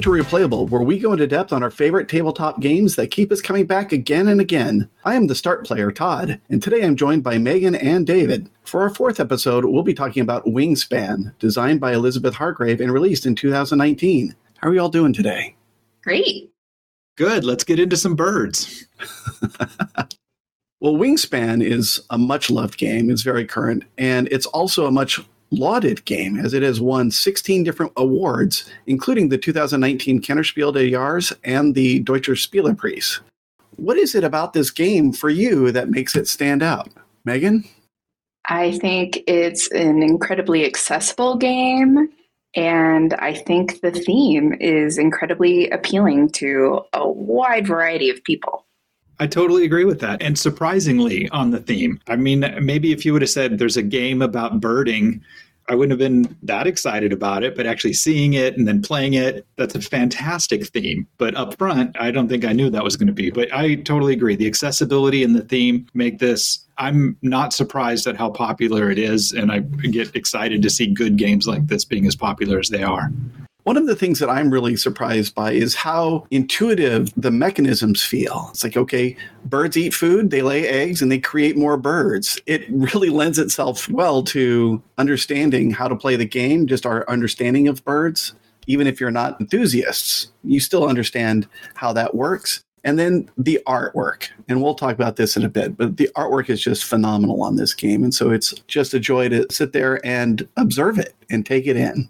Welcome to Replayable, where we go into depth on our favorite tabletop games that keep us coming back again and again. I am the start player, Todd, and today I'm joined by Megan and David. For our fourth episode, we'll be talking about Wingspan, designed by Elizabeth Hargrave and released in 2019. How are you all doing today? Great. Good. Let's get into some birds. well, Wingspan is a much loved game. It's very current, and it's also a much lauded game as it has won 16 different awards, including the 2019 Kennerspiel des Jahres and the Deutscher Spielepreis. What is it about this game for you that makes it stand out? Megan? I think it's an incredibly accessible game. And I think the theme is incredibly appealing to a wide variety of people. I totally agree with that. And surprisingly, on the theme, I mean, maybe if you would have said there's a game about birding, I wouldn't have been that excited about it, but actually seeing it and then playing it, that's a fantastic theme. But up front, I don't think I knew that was going to be. But I totally agree. The accessibility and the theme make this. I'm not surprised at how popular it is, and I get excited to see good games like this being as popular as they are. One of the things that I'm really surprised by is how intuitive the mechanisms feel. It's like, okay, birds eat food, they lay eggs, and they create more birds. It really lends itself well to understanding how to play the game, just our understanding of birds. Even if you're not enthusiasts, you still understand how that works. And then the artwork, and we'll talk about this in a bit, but the artwork is just phenomenal on this game. And so it's just a joy to sit there and observe it and take it in.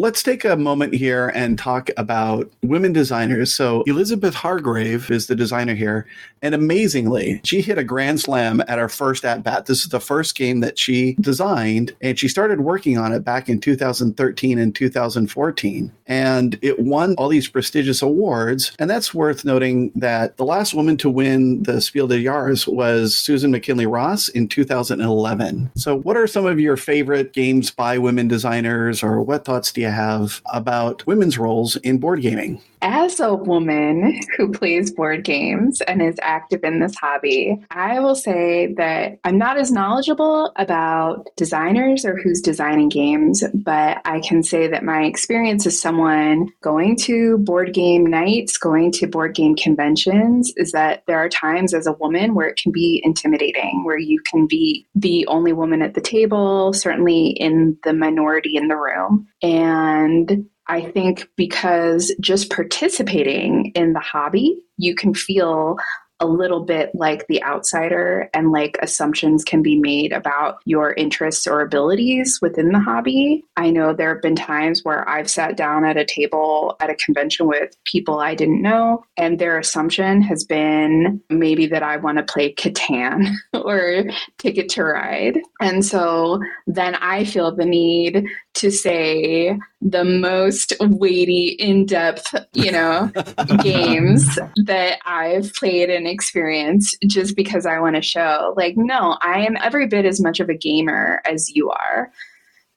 Let's take a moment here and talk about women designers. So, Elizabeth Hargrave is the designer here. And amazingly, she hit a grand slam at our first at bat. This is the first game that she designed, and she started working on it back in 2013 and 2014. And it won all these prestigious awards. And that's worth noting that the last woman to win the Spiel des Jahres was Susan McKinley Ross in 2011. So, what are some of your favorite games by women designers, or what thoughts do you have about women's roles in board gaming? As a woman who plays board games and is active in this hobby, I will say that I'm not as knowledgeable about designers or who's designing games, but I can say that my experience as someone going to board game nights, going to board game conventions, is that there are times as a woman where it can be intimidating, where you can be the only woman at the table, certainly in the minority in the room. And I think because just participating in the hobby, you can feel a little bit like the outsider and like assumptions can be made about your interests or abilities within the hobby. I know there have been times where I've sat down at a table at a convention with people I didn't know, and their assumption has been maybe that I want to play Catan or Ticket to Ride. And so then I feel the need to say the most weighty, in depth, you know, games that I've played and experienced just because I want to show. Like, no, I am every bit as much of a gamer as you are.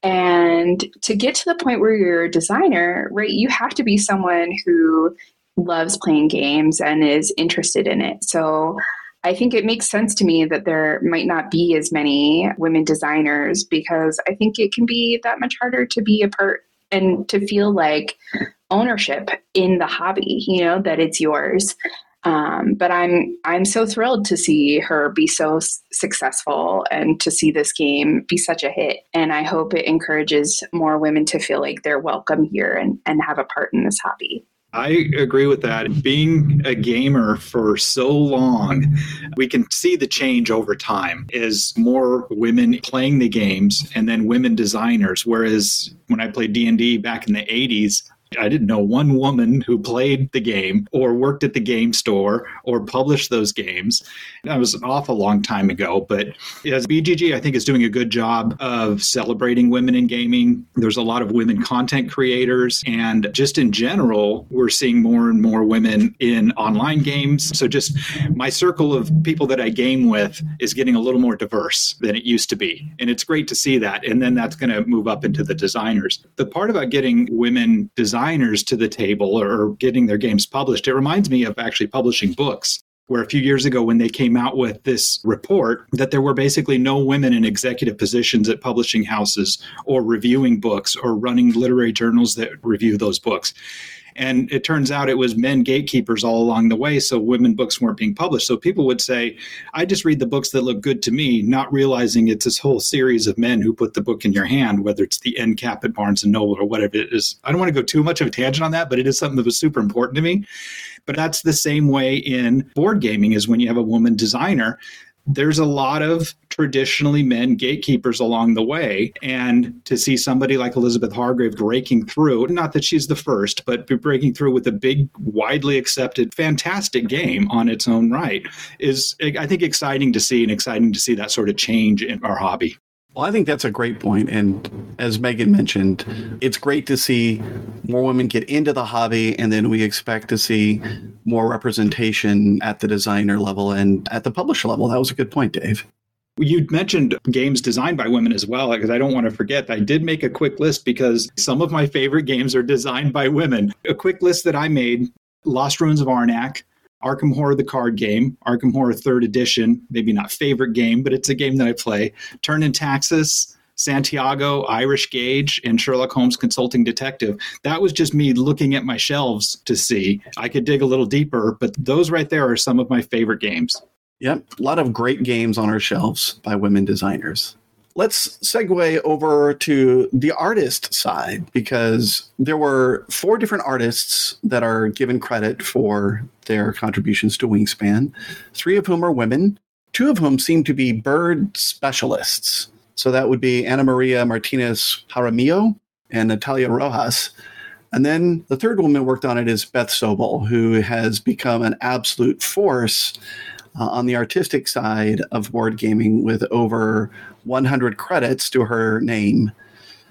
And to get to the point where you're a designer, right, you have to be someone who loves playing games and is interested in it. So I think it makes sense to me that there might not be as many women designers because I think it can be that much harder to be a part and to feel like ownership in the hobby, you know, that it's yours. Um, but I'm I'm so thrilled to see her be so s- successful and to see this game be such a hit. And I hope it encourages more women to feel like they're welcome here and, and have a part in this hobby. I agree with that. Being a gamer for so long, we can see the change over time is more women playing the games and then women designers. Whereas when I played D&D back in the 80s, I didn't know one woman who played the game or worked at the game store or published those games. That was an awful long time ago, but as BGG, I think is doing a good job of celebrating women in gaming. There's a lot of women content creators, and just in general, we're seeing more and more women in online games. So just my circle of people that I game with is getting a little more diverse than it used to be, and it's great to see that. And then that's going to move up into the designers. The part about getting women designers designers to the table or getting their games published. It reminds me of actually publishing books where a few years ago when they came out with this report that there were basically no women in executive positions at publishing houses or reviewing books or running literary journals that review those books And it turns out it was men gatekeepers all along the way, so women books weren't being published. So people would say, I just read the books that look good to me, not realizing it's this whole series of men who put the book in your hand, whether it's the end cap at Barnes and Noble or whatever it is. I don't want to go too much of a tangent on that, but it is something that was super important to me. But that's the same way in board gaming is when you have a woman designer there's a lot of traditionally men gatekeepers along the way. And to see somebody like Elizabeth Hargrave breaking through, not that she's the first, but breaking through with a big, widely accepted, fantastic game on its own right is, I think, exciting to see and exciting to see that sort of change in our hobby. Well, I think that's a great point. And as Megan mentioned, it's great to see more women get into the hobby, and then we expect to see more representation at the designer level and at the publisher level. That was a good point, Dave. You mentioned games designed by women as well, because I don't want to forget. I did make a quick list because some of my favorite games are designed by women. A quick list that I made Lost Ruins of Arnak, Arkham Horror the card game, Arkham Horror third edition, maybe not favorite game, but it's a game that I play. Turn in Taxes, Santiago, Irish Gauge, and Sherlock Holmes Consulting Detective. That was just me looking at my shelves to see. I could dig a little deeper, but those right there are some of my favorite games. Yep, a lot of great games on our shelves by women designers let's segue over to the artist side because there were four different artists that are given credit for their contributions to Wingspan, three of whom are women, two of whom seem to be bird specialists. So that would be Ana Maria Martinez Jaramillo and Natalia Rojas. And then the third woman worked on it is Beth Sobel, who has become an absolute force uh, on the artistic side of board gaming with over 100 credits to her name.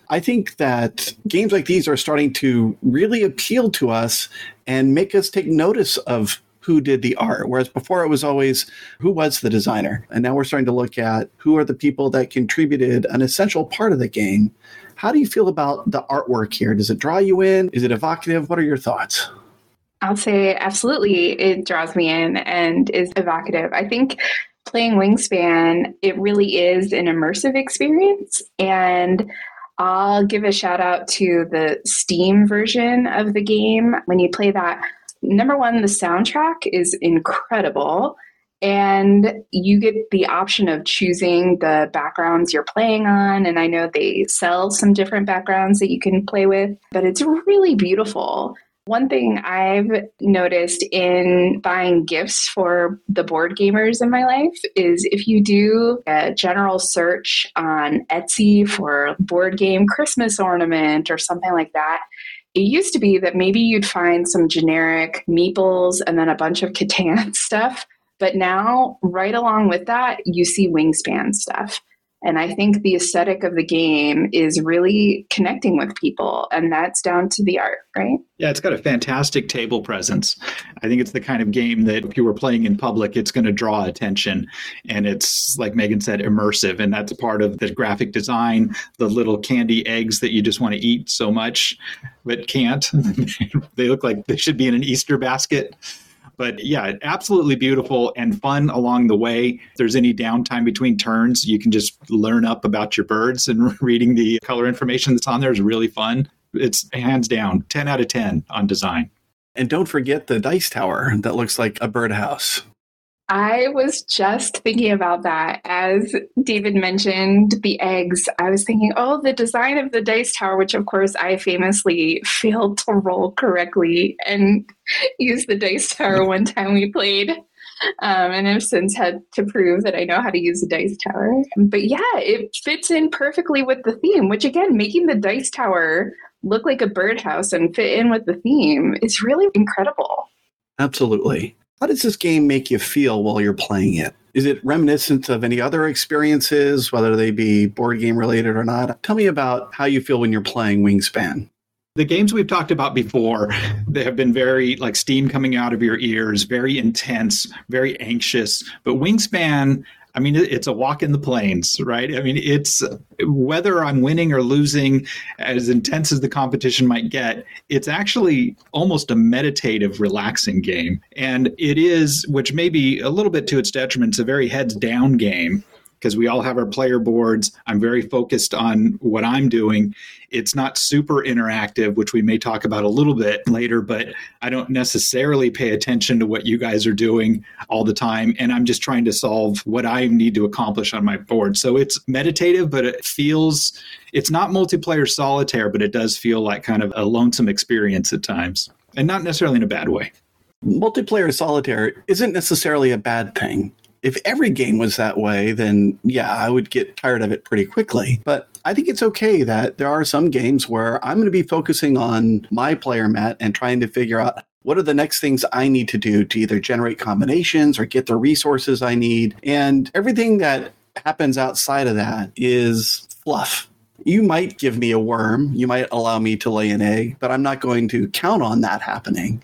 I think that games like these are starting to really appeal to us and make us take notice of who did the art. Whereas before it was always who was the designer. And now we're starting to look at who are the people that contributed an essential part of the game. How do you feel about the artwork here? Does it draw you in? Is it evocative? What are your thoughts? I'll say absolutely it draws me in and is evocative. I think playing Wingspan, it really is an immersive experience. And I'll give a shout out to the Steam version of the game. When you play that, number one, the soundtrack is incredible. And you get the option of choosing the backgrounds you're playing on. And I know they sell some different backgrounds that you can play with, but it's really beautiful. One thing I've noticed in buying gifts for the board gamers in my life is if you do a general search on Etsy for board game Christmas ornament or something like that, it used to be that maybe you'd find some generic meeples and then a bunch of Catan stuff. But now, right along with that, you see wingspan stuff. And I think the aesthetic of the game is really connecting with people, and that's down to the art, right? Yeah, it's got a fantastic table presence. I think it's the kind of game that if you were playing in public, it's going to draw attention. And it's, like Megan said, immersive. And that's part of the graphic design, the little candy eggs that you just want to eat so much, but can't. they look like they should be in an Easter basket. But yeah, absolutely beautiful and fun along the way. If there's any downtime between turns, you can just learn up about your birds and reading the color information that's on there is really fun. It's hands down 10 out of 10 on design. And don't forget the dice tower that looks like a birdhouse. I was just thinking about that as David mentioned the eggs. I was thinking, oh, the design of the dice tower, which of course I famously failed to roll correctly and use the dice tower one time we played. Um, and have since had to prove that I know how to use a dice tower. But yeah, it fits in perfectly with the theme, which again, making the dice tower look like a birdhouse and fit in with the theme is really incredible. Absolutely. How does this game make you feel while you're playing it? Is it reminiscent of any other experiences, whether they be board game related or not? Tell me about how you feel when you're playing Wingspan. The games we've talked about before, they have been very like steam coming out of your ears, very intense, very anxious. But Wingspan, I mean, it's a walk in the plains, right? I mean, it's whether I'm winning or losing, as intense as the competition might get, it's actually almost a meditative, relaxing game. And it is, which may be a little bit to its detriment, it's a very heads down game because we all have our player boards. I'm very focused on what I'm doing. It's not super interactive, which we may talk about a little bit later, but I don't necessarily pay attention to what you guys are doing all the time. And I'm just trying to solve what I need to accomplish on my board. So it's meditative, but it feels, it's not multiplayer solitaire, but it does feel like kind of a lonesome experience at times. And not necessarily in a bad way. Multiplayer solitaire isn't necessarily a bad thing if every game was that way, then yeah, I would get tired of it pretty quickly. But I think it's okay that there are some games where I'm going to be focusing on my player mat and trying to figure out what are the next things I need to do to either generate combinations or get the resources I need. And everything that happens outside of that is fluff. You might give me a worm, you might allow me to lay an egg, but I'm not going to count on that happening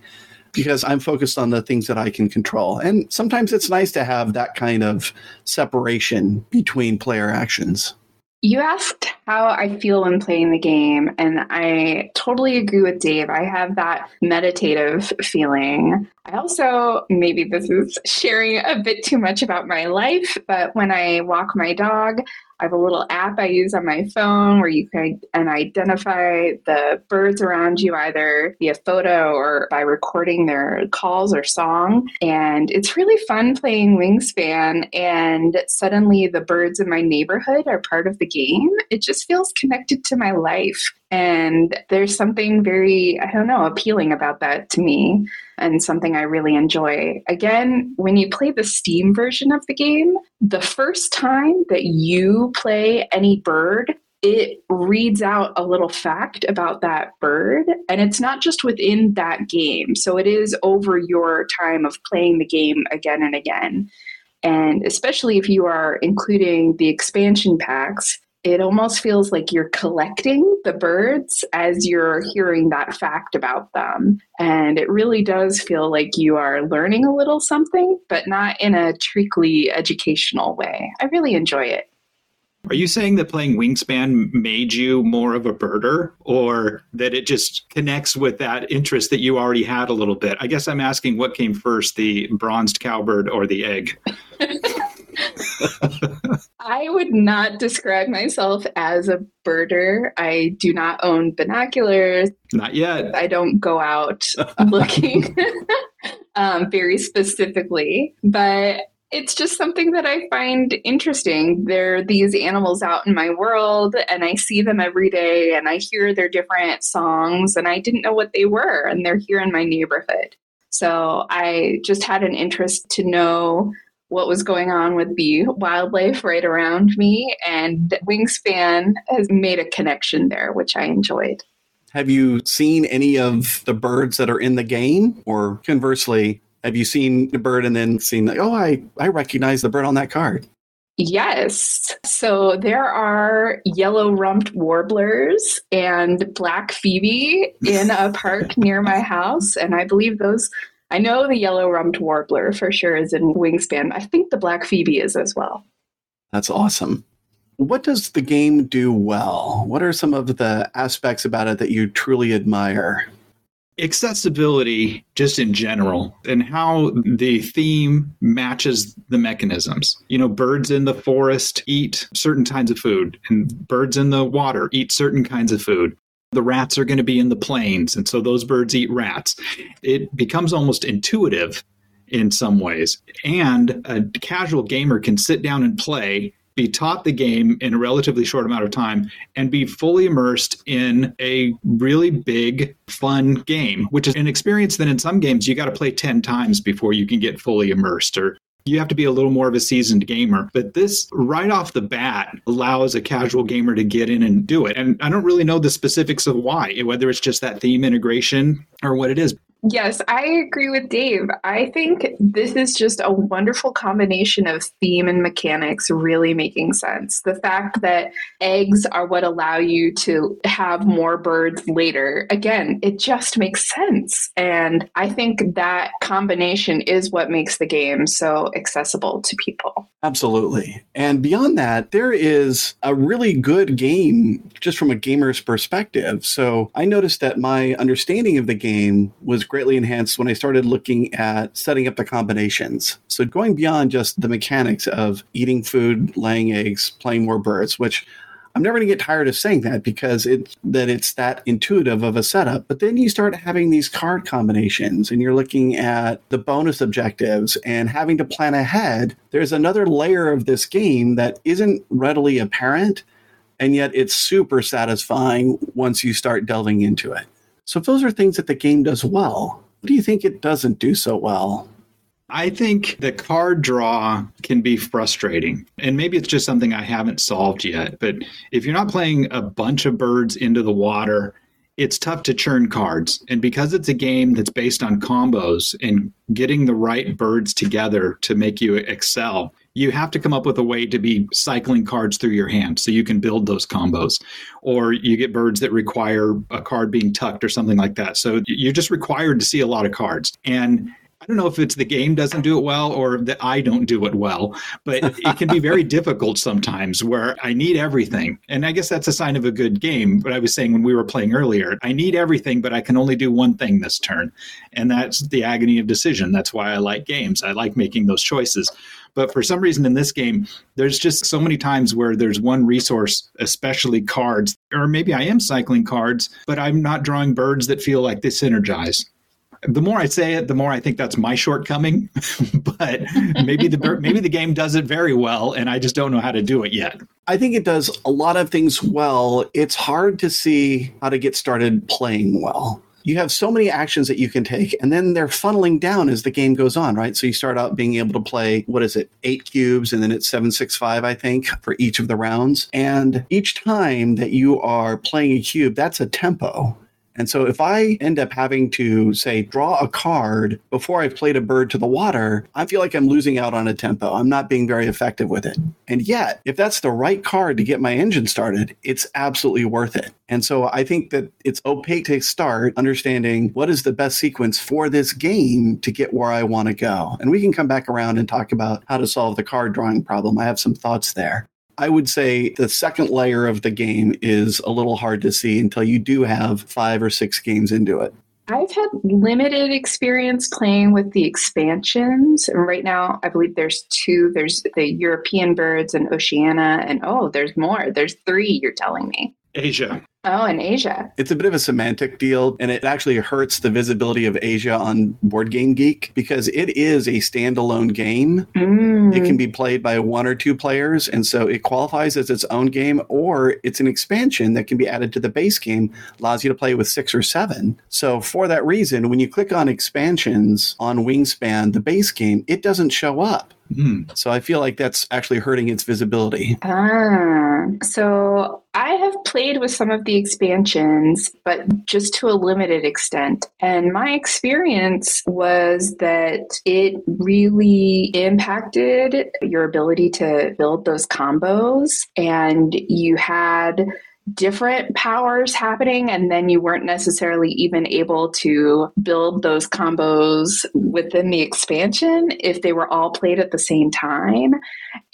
because I'm focused on the things that I can control. And sometimes it's nice to have that kind of separation between player actions. You asked how I feel when playing the game, and I totally agree with Dave. I have that meditative feeling. I also, maybe this is sharing a bit too much about my life, but when I walk my dog, I have a little app I use on my phone where you can and identify the birds around you either via photo or by recording their calls or song. And it's really fun playing Wingspan. And suddenly the birds in my neighborhood are part of the game. It just feels connected to my life. And there's something very, I don't know, appealing about that to me and something I really enjoy. Again, when you play the Steam version of the game, the first time that you play any bird, it reads out a little fact about that bird. And it's not just within that game. So it is over your time of playing the game again and again. And especially if you are including the expansion packs, it almost feels like you're collecting the birds as you're hearing that fact about them. And it really does feel like you are learning a little something, but not in a treacly educational way. I really enjoy it. Are you saying that playing Wingspan made you more of a birder or that it just connects with that interest that you already had a little bit? I guess I'm asking what came first, the bronzed cowbird or the egg? I would not describe myself as a birder. I do not own binoculars. Not yet. I don't go out looking um, very specifically, but it's just something that I find interesting. There are these animals out in my world, and I see them every day, and I hear their different songs, and I didn't know what they were, and they're here in my neighborhood. So I just had an interest to know what was going on with the wildlife right around me. And Wingspan has made a connection there, which I enjoyed. Have you seen any of the birds that are in the game? Or conversely, have you seen the bird and then seen, like, oh, I, I recognize the bird on that card? Yes. So there are yellow rumped warblers and black phoebe in a park near my house. And I believe those I know the yellow rumped warbler for sure is in Wingspan. I think the black phoebe is as well. That's awesome. What does the game do well? What are some of the aspects about it that you truly admire? Accessibility, just in general, and how the theme matches the mechanisms. You know, birds in the forest eat certain kinds of food, and birds in the water eat certain kinds of food. The rats are going to be in the plains, and so those birds eat rats. It becomes almost intuitive in some ways. And a casual gamer can sit down and play, be taught the game in a relatively short amount of time, and be fully immersed in a really big, fun game, which is an experience that in some games you got to play 10 times before you can get fully immersed or you have to be a little more of a seasoned gamer. But this, right off the bat, allows a casual gamer to get in and do it. And I don't really know the specifics of why, whether it's just that theme integration or what it is. Yes, I agree with Dave. I think this is just a wonderful combination of theme and mechanics really making sense. The fact that eggs are what allow you to have more birds later, again, it just makes sense. And I think that combination is what makes the game so accessible to people. Absolutely. And beyond that, there is a really good game just from a gamer's perspective. So I noticed that my understanding of the game was greatly enhanced when I started looking at setting up the combinations. So going beyond just the mechanics of eating food, laying eggs, playing more birds, which I'm never going to get tired of saying that because it's that it's that intuitive of a setup. But then you start having these card combinations and you're looking at the bonus objectives and having to plan ahead. There's another layer of this game that isn't readily apparent, and yet it's super satisfying once you start delving into it. So if those are things that the game does well, what do you think it doesn't do so well? I think the card draw can be frustrating. And maybe it's just something I haven't solved yet. But if you're not playing a bunch of birds into the water, it's tough to churn cards. And because it's a game that's based on combos and getting the right birds together to make you excel, you have to come up with a way to be cycling cards through your hand so you can build those combos. Or you get birds that require a card being tucked or something like that. So you're just required to see a lot of cards. And I don't know if it's the game doesn't do it well or that I don't do it well, but it can be very difficult sometimes where I need everything. And I guess that's a sign of a good game. But I was saying when we were playing earlier, I need everything, but I can only do one thing this turn. And that's the agony of decision. That's why I like games. I like making those choices. But for some reason in this game, there's just so many times where there's one resource, especially cards, or maybe I am cycling cards, but I'm not drawing birds that feel like they synergize the more I say it, the more I think that's my shortcoming. but maybe the maybe the game does it very well, and I just don't know how to do it yet. I think it does a lot of things well. It's hard to see how to get started playing well. You have so many actions that you can take, and then they're funneling down as the game goes on, right? So you start out being able to play, what is it, eight cubes, and then it's seven, six, five, I think, for each of the rounds. And each time that you are playing a cube, that's a tempo. And so if I end up having to say draw a card before I've played a bird to the water, I feel like I'm losing out on a tempo. I'm not being very effective with it. And yet, if that's the right card to get my engine started, it's absolutely worth it. And so I think that it's opaque to start understanding what is the best sequence for this game to get where I want to go. And we can come back around and talk about how to solve the card drawing problem. I have some thoughts there. I would say the second layer of the game is a little hard to see until you do have five or six games into it. I've had limited experience playing with the expansions. And right now, I believe there's two. There's the European birds and Oceania, and oh, there's more. There's three, you're telling me. Asia. Oh, in Asia. It's a bit of a semantic deal, and it actually hurts the visibility of Asia on Board Game Geek because it is a standalone game. Mm. It can be played by one or two players, and so it qualifies as its own game, or it's an expansion that can be added to the base game, allows you to play with six or seven. So, for that reason, when you click on expansions on Wingspan, the base game, it doesn't show up. Mm. So I feel like that's actually hurting its visibility. Ah, so I have played with some of the expansions, but just to a limited extent. And my experience was that it really impacted your ability to build those combos. And you had different powers happening and then you weren't necessarily even able to build those combos within the expansion if they were all played at the same time.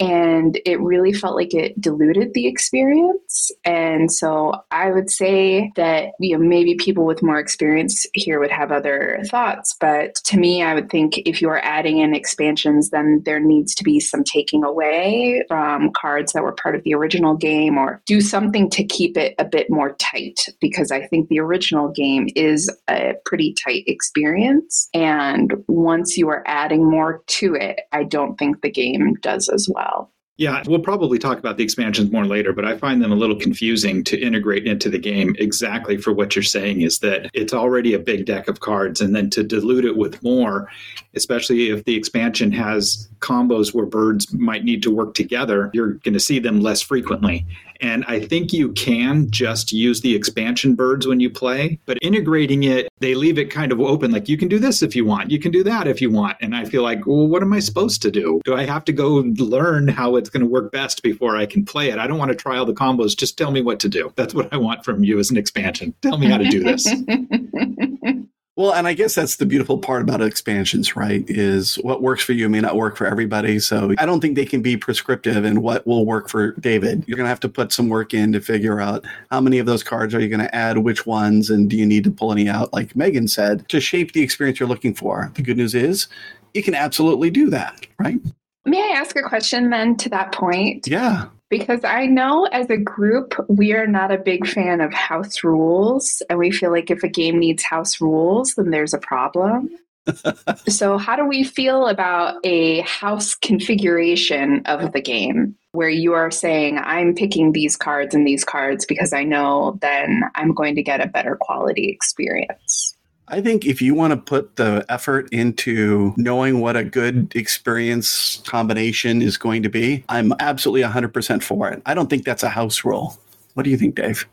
And it really felt like it diluted the experience. And so i would say that you know maybe people with more experience here would have other thoughts but to me i would think if you are adding in expansions then there needs to be some taking away from cards that were part of the original game or do something to keep keep it a bit more tight because I think the original game is a pretty tight experience. And once you are adding more to it, I don't think the game does as well. Yeah, we'll probably talk about the expansions more later, but I find them a little confusing to integrate into the game exactly for what you're saying is that it's already a big deck of cards, and then to dilute it with more, especially if the expansion has combos where birds might need to work together, you're going to see them less frequently. And I think you can just use the expansion birds when you play, but integrating it, they leave it kind of open. Like you can do this if you want, you can do that if you want. And I feel like, well, what am I supposed to do? Do I have to go learn how it's going to work best before I can play it? I don't want to try all the combos. Just tell me what to do. That's what I want from you as an expansion. Tell me how to do this. Well, and I guess that's the beautiful part about expansions, right? Is what works for you may not work for everybody. So I don't think they can be prescriptive in what will work for David. You're going to have to put some work in to figure out how many of those cards are you going to add, which ones, and do you need to pull any out, like Megan said, to shape the experience you're looking for. The good news is you can absolutely do that, right? May I ask a question then to that point? Yeah. Because I know as a group, we are not a big fan of house rules. And we feel like if a game needs house rules, then there's a problem. so, how do we feel about a house configuration of the game where you are saying, I'm picking these cards and these cards because I know then I'm going to get a better quality experience? I think if you want to put the effort into knowing what a good experience combination is going to be, I'm absolutely 100% for it. I don't think that's a house rule. What do you think, Dave?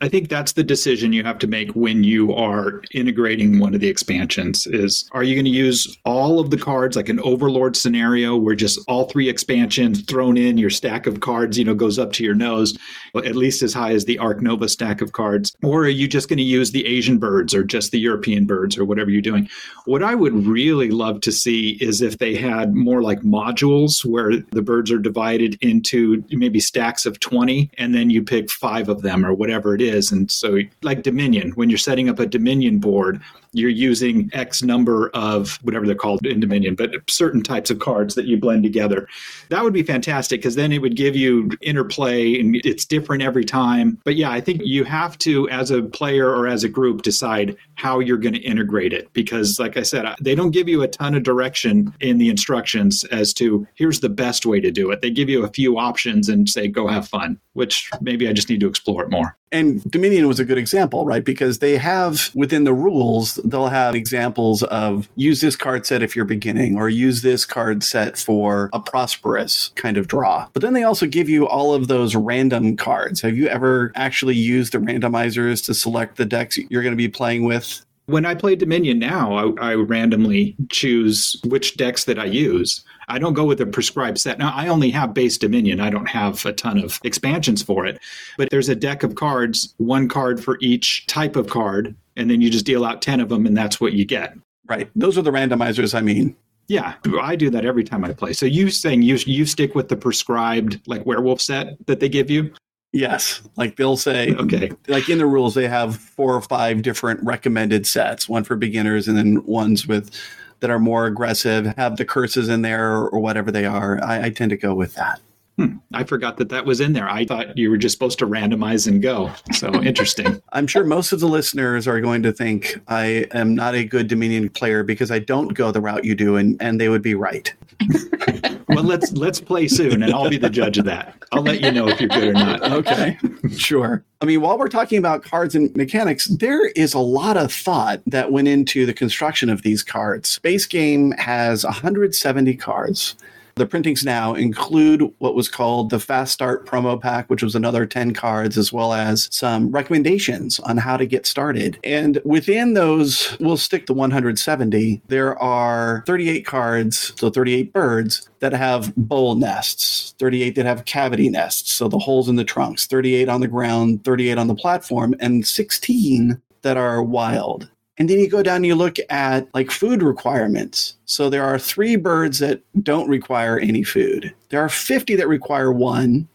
I think that's the decision you have to make when you are integrating one of the expansions is are you going to use all of the cards like an overlord scenario where just all three expansions thrown in your stack of cards, you know, goes up to your nose, at least as high as the Ark Nova stack of cards, or are you just going to use the Asian birds or just the European birds or whatever you're doing? What I would really love to see is if they had more like modules where the birds are divided into maybe stacks of 20 and then you pick 5 of them or whatever it is. And so, like Dominion, when you're setting up a Dominion board, you're using X number of whatever they're called in Dominion, but certain types of cards that you blend together. That would be fantastic because then it would give you interplay and it's different every time. But yeah, I think you have to, as a player or as a group, decide how you're going to integrate it because, like I said, they don't give you a ton of direction in the instructions as to here's the best way to do it. They give you a few options and say, go have fun, which maybe I just need to explore it more. And Dominion was a good example, right? Because they have within the rules, they'll have examples of use this card set if you're beginning, or use this card set for a prosperous kind of draw. But then they also give you all of those random cards. Have you ever actually used the randomizers to select the decks you're going to be playing with? When I play Dominion now, I, I, randomly choose which decks that I use. I don't go with a prescribed set. Now, I only have base Dominion. I don't have a ton of expansions for it. But there's a deck of cards, one card for each type of card, and then you just deal out 10 of them, and that's what you get. Right. Those are the randomizers I mean. Yeah, I do that every time I play. So you saying you you stick with the prescribed like werewolf set that they give you? Yes, like they'll say, okay, like in the rules, they have four or five different recommended sets, one for beginners and then ones with that are more aggressive, have the curses in there or whatever they are. I, I tend to go with that. Hmm. I forgot that that was in there. I thought you were just supposed to randomize and go. So interesting. I'm sure most of the listeners are going to think I am not a good Dominion player because I don't go the route you do, and, and they would be right. well, let's let's play soon, and I'll be the judge of that. I'll let you know if you're good or not. Okay, sure. I mean, while we're talking about cards and mechanics, there is a lot of thought that went into the construction of these cards. Base game has 170 cards. The printings now include what was called the Fast Start promo pack, which was another 10 cards, as well as some recommendations on how to get started. And within those, we'll stick to 170. There are 38 cards, so 38 birds that have bowl nests, 38 that have cavity nests, so the holes in the trunks, 38 on the ground, 38 on the platform, and 16 that are wild. And then you go down and you look at like food requirements. So there are three birds that don't require any food. There are 50 that require one,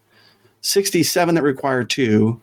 67 that require two,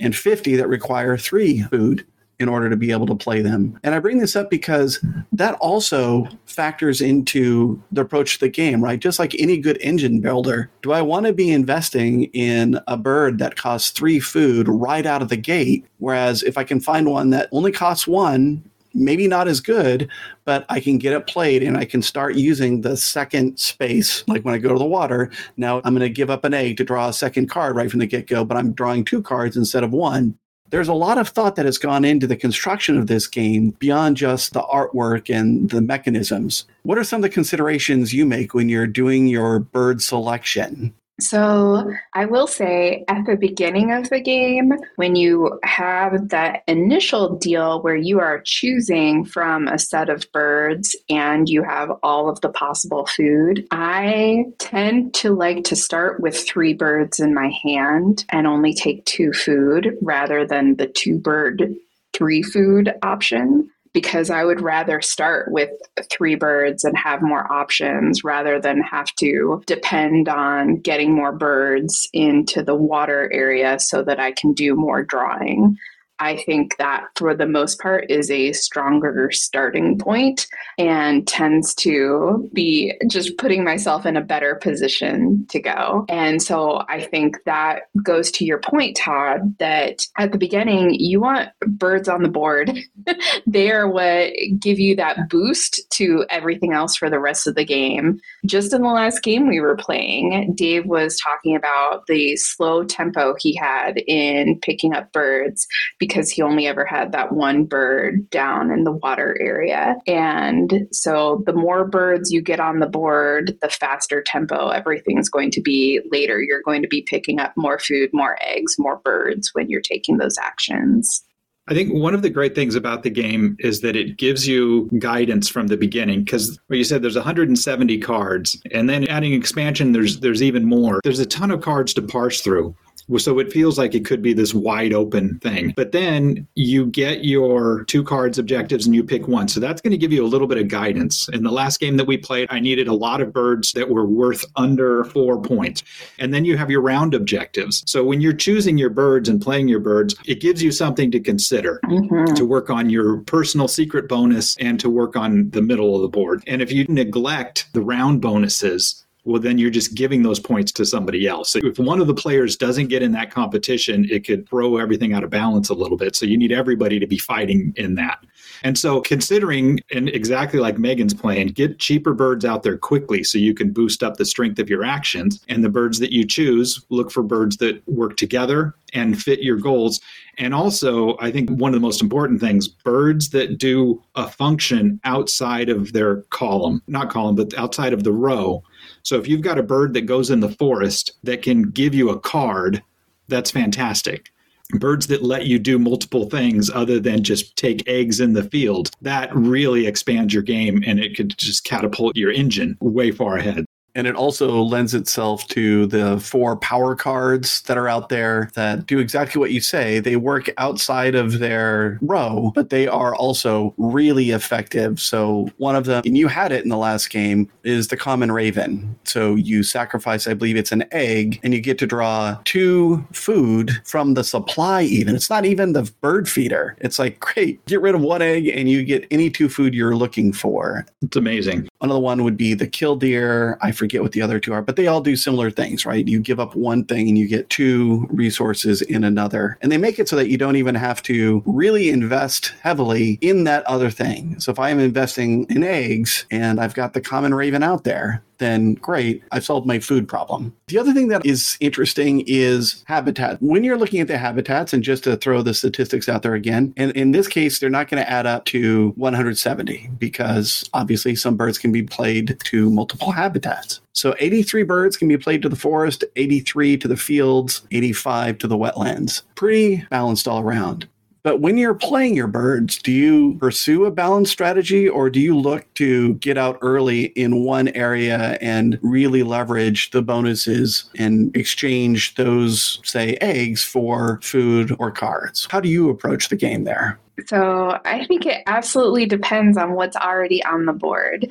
and 50 that require three food in order to be able to play them. And I bring this up because that also factors into the approach to the game, right? Just like any good engine builder, do I want to be investing in a bird that costs three food right out of the gate? Whereas if I can find one that only costs one, maybe not as good, but I can get it played and I can start using the second space. Like when I go to the water, now I'm going to give up an egg to draw a second card right from the get go, but I'm drawing two cards instead of one there's a lot of thought that has gone into the construction of this game beyond just the artwork and the mechanisms. What are some of the considerations you make when you're doing your bird selection? So, I will say at the beginning of the game, when you have that initial deal where you are choosing from a set of birds and you have all of the possible food, I tend to like to start with three birds in my hand and only take two food rather than the two bird three food option because I would rather start with three birds and have more options rather than have to depend on getting more birds into the water area so that I can do more drawing. I think that for the most part is a stronger starting point and tends to be just putting myself in a better position to go. And so I think that goes to your point, Todd, that at the beginning, you want birds on the board. they are what give you that boost to everything else for the rest of the game. Just in the last game we were playing, Dave was talking about the slow tempo he had in picking up birds because he only ever had that one bird down in the water area. And so the more birds you get on the board, the faster tempo everything's going to be later. You're going to be picking up more food, more eggs, more birds when you're taking those actions. I think one of the great things about the game is that it gives you guidance from the beginning because what you said there's 170 cards and then adding expansion there's there's even more. There's a ton of cards to parse through. So it feels like it could be this wide open thing. But then you get your two cards objectives and you pick one. So that's going to give you a little bit of guidance. In the last game that we played, I needed a lot of birds that were worth under four points. And then you have your round objectives. So when you're choosing your birds and playing your birds, it gives you something to consider mm-hmm. to work on your personal secret bonus and to work on the middle of the board. And if you neglect the round bonuses, well, then you're just giving those points to somebody else. So if one of the players doesn't get in that competition, it could throw everything out of balance a little bit. So you need everybody to be fighting in that. And so, considering, and exactly like Megan's plan, get cheaper birds out there quickly so you can boost up the strength of your actions. And the birds that you choose, look for birds that work together and fit your goals. And also, I think one of the most important things birds that do a function outside of their column, not column, but outside of the row so if you've got a bird that goes in the forest that can give you a card, that's fantastic. Birds that let you do multiple things other than just take eggs in the field, that really expands your game and it could just catapult your engine way far ahead. And it also lends itself to the four power cards that are out there that do exactly what you say. They work outside of their row, but they are also really effective. So, one of them, and you had it in the last game, is the common raven. So, you sacrifice, I believe it's an egg, and you get to draw two food from the supply, even. It's not even the bird feeder. It's like, great, get rid of one egg, and you get any two food you're looking for. It's amazing. Another one would be the killdeer. I forget forget what the other two are, but they all do similar things, right? You give up one thing and you get two resources in another. And they make it so that you don't even have to really invest heavily in that other thing. So if I'm investing in eggs and I've got the common raven out there, then great, I've solved my food problem. The other thing that is interesting is habitat. When you're looking at the habitats, and just to throw the statistics out there again, and in this case, they're not going to add up to 170 because obviously some birds can be played to multiple habitats. So 83 birds can be played to the forest, 83 to the fields, 85 to the wetlands. Pretty balanced all around. But when you're playing your birds, do you pursue a balanced strategy or do you look to get out early in one area and really leverage the bonuses and exchange those, say, eggs for food or cards? How do you approach the game there? So I think it absolutely depends on what's already on the board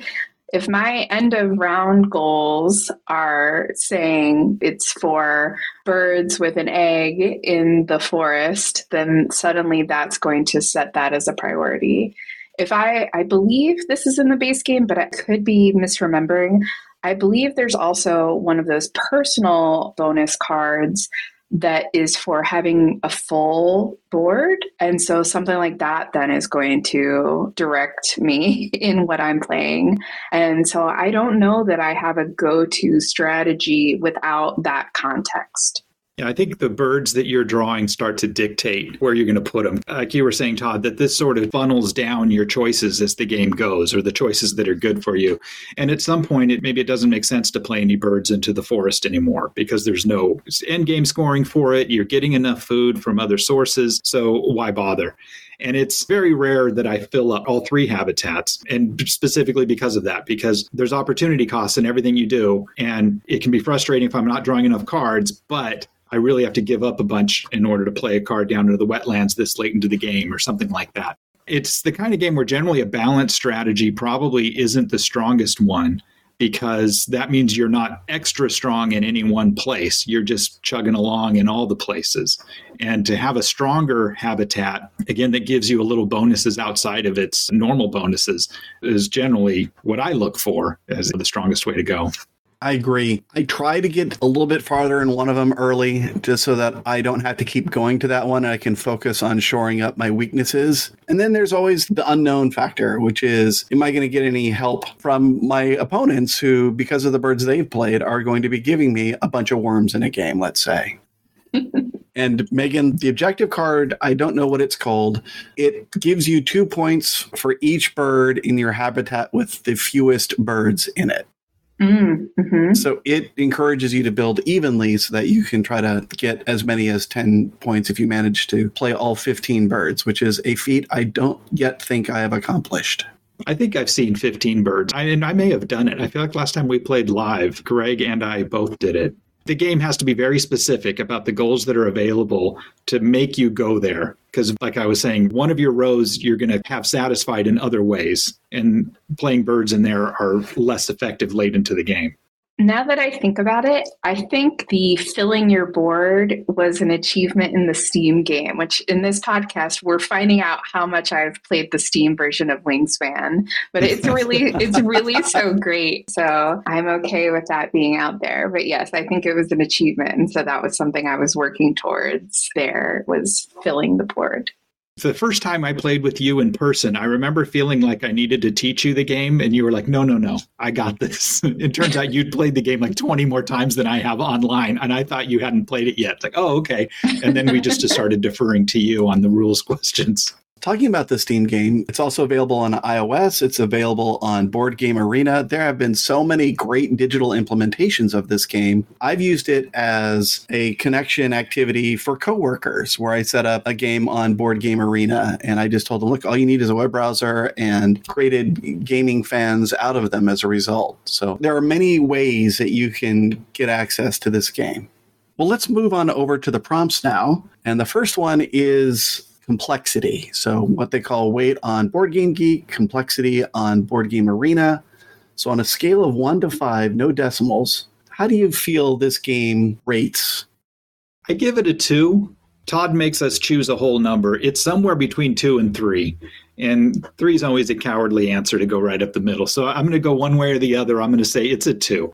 if my end of round goals are saying it's for birds with an egg in the forest, then suddenly that's going to set that as a priority. If I, I believe this is in the base game, but I could be misremembering. I believe there's also one of those personal bonus cards that is for having a full board. And so something like that then is going to direct me in what I'm playing. And so I don't know that I have a go to strategy without that context. Yeah, I think the birds that you're drawing start to dictate where you're going to put them. Like you were saying, Todd, that this sort of funnels down your choices as the game goes, or the choices that are good for you. And at some point, it maybe it doesn't make sense to play any birds into the forest anymore because there's no end game scoring for it. You're getting enough food from other sources, so why bother? And it's very rare that I fill up all three habitats, and specifically because of that, because there's opportunity costs in everything you do. And it can be frustrating if I'm not drawing enough cards, but I really have to give up a bunch in order to play a card down into the wetlands this late into the game or something like that. It's the kind of game where generally a balanced strategy probably isn't the strongest one because that means you're not extra strong in any one place. You're just chugging along in all the places. And to have a stronger habitat, again, that gives you a little bonuses outside of its normal bonuses, is generally what I look for as the strongest way to go. I agree. I try to get a little bit farther in one of them early just so that I don't have to keep going to that one. I can focus on shoring up my weaknesses. And then there's always the unknown factor, which is am I going to get any help from my opponents who, because of the birds they've played, are going to be giving me a bunch of worms in a game, let's say. And Megan, the objective card, I don't know what it's called. It gives you two points for each bird in your habitat with the fewest birds in it. Mm, hmm So it encourages you to build evenly so that you can try to get as many as 10 points if you manage to play all 15 birds, which is a feat I don't yet think I have accomplished. I think I've seen 15 birds, I, and I may have done it. I feel like last time we played live, Greg and I both did it the game has to be very specific about the goals that are available to make you go there. Because, like I was saying, one of your rows you're going to have satisfied in other ways, and playing birds in there are less effective late into the game. Now that I think about it, I think the filling your board was an achievement in the Steam game, which in this podcast we're finding out how much I've played the Steam version of Wingspan. But it's really it's really so great. So I'm okay with that being out there. But yes, I think it was an achievement. And so that was something I was working towards there was filling the board the first time I played with you in person, I remember feeling like I needed to teach you the game, and you were like, "No, no, no, I got this." it turns out you'd played the game like twenty more times than I have online, and I thought you hadn't played it yet. It's like, oh, okay. And then we just started deferring to you on the rules questions. Talking about the Steam game, it's also available on iOS. It's available on Board Game Arena. There have been so many great digital implementations of this game. I've used it as a connection activity for coworkers where I set up a game on Board Game Arena and I just told them, look, all you need is a web browser and created gaming fans out of them as a result. So there are many ways that you can get access to this game. Well, let's move on over to the prompts now. And the first one is complexity. So, what they call weight on Board Game Geek, complexity on Board Game Arena. So, on a scale of one to five, no decimals, how do you feel this game rates? I give it a two. Todd makes us choose a whole number. It's somewhere between two and three. And three is always a cowardly answer to go right up the middle. So I'm going to go one way or the other. I'm going to say it's a two.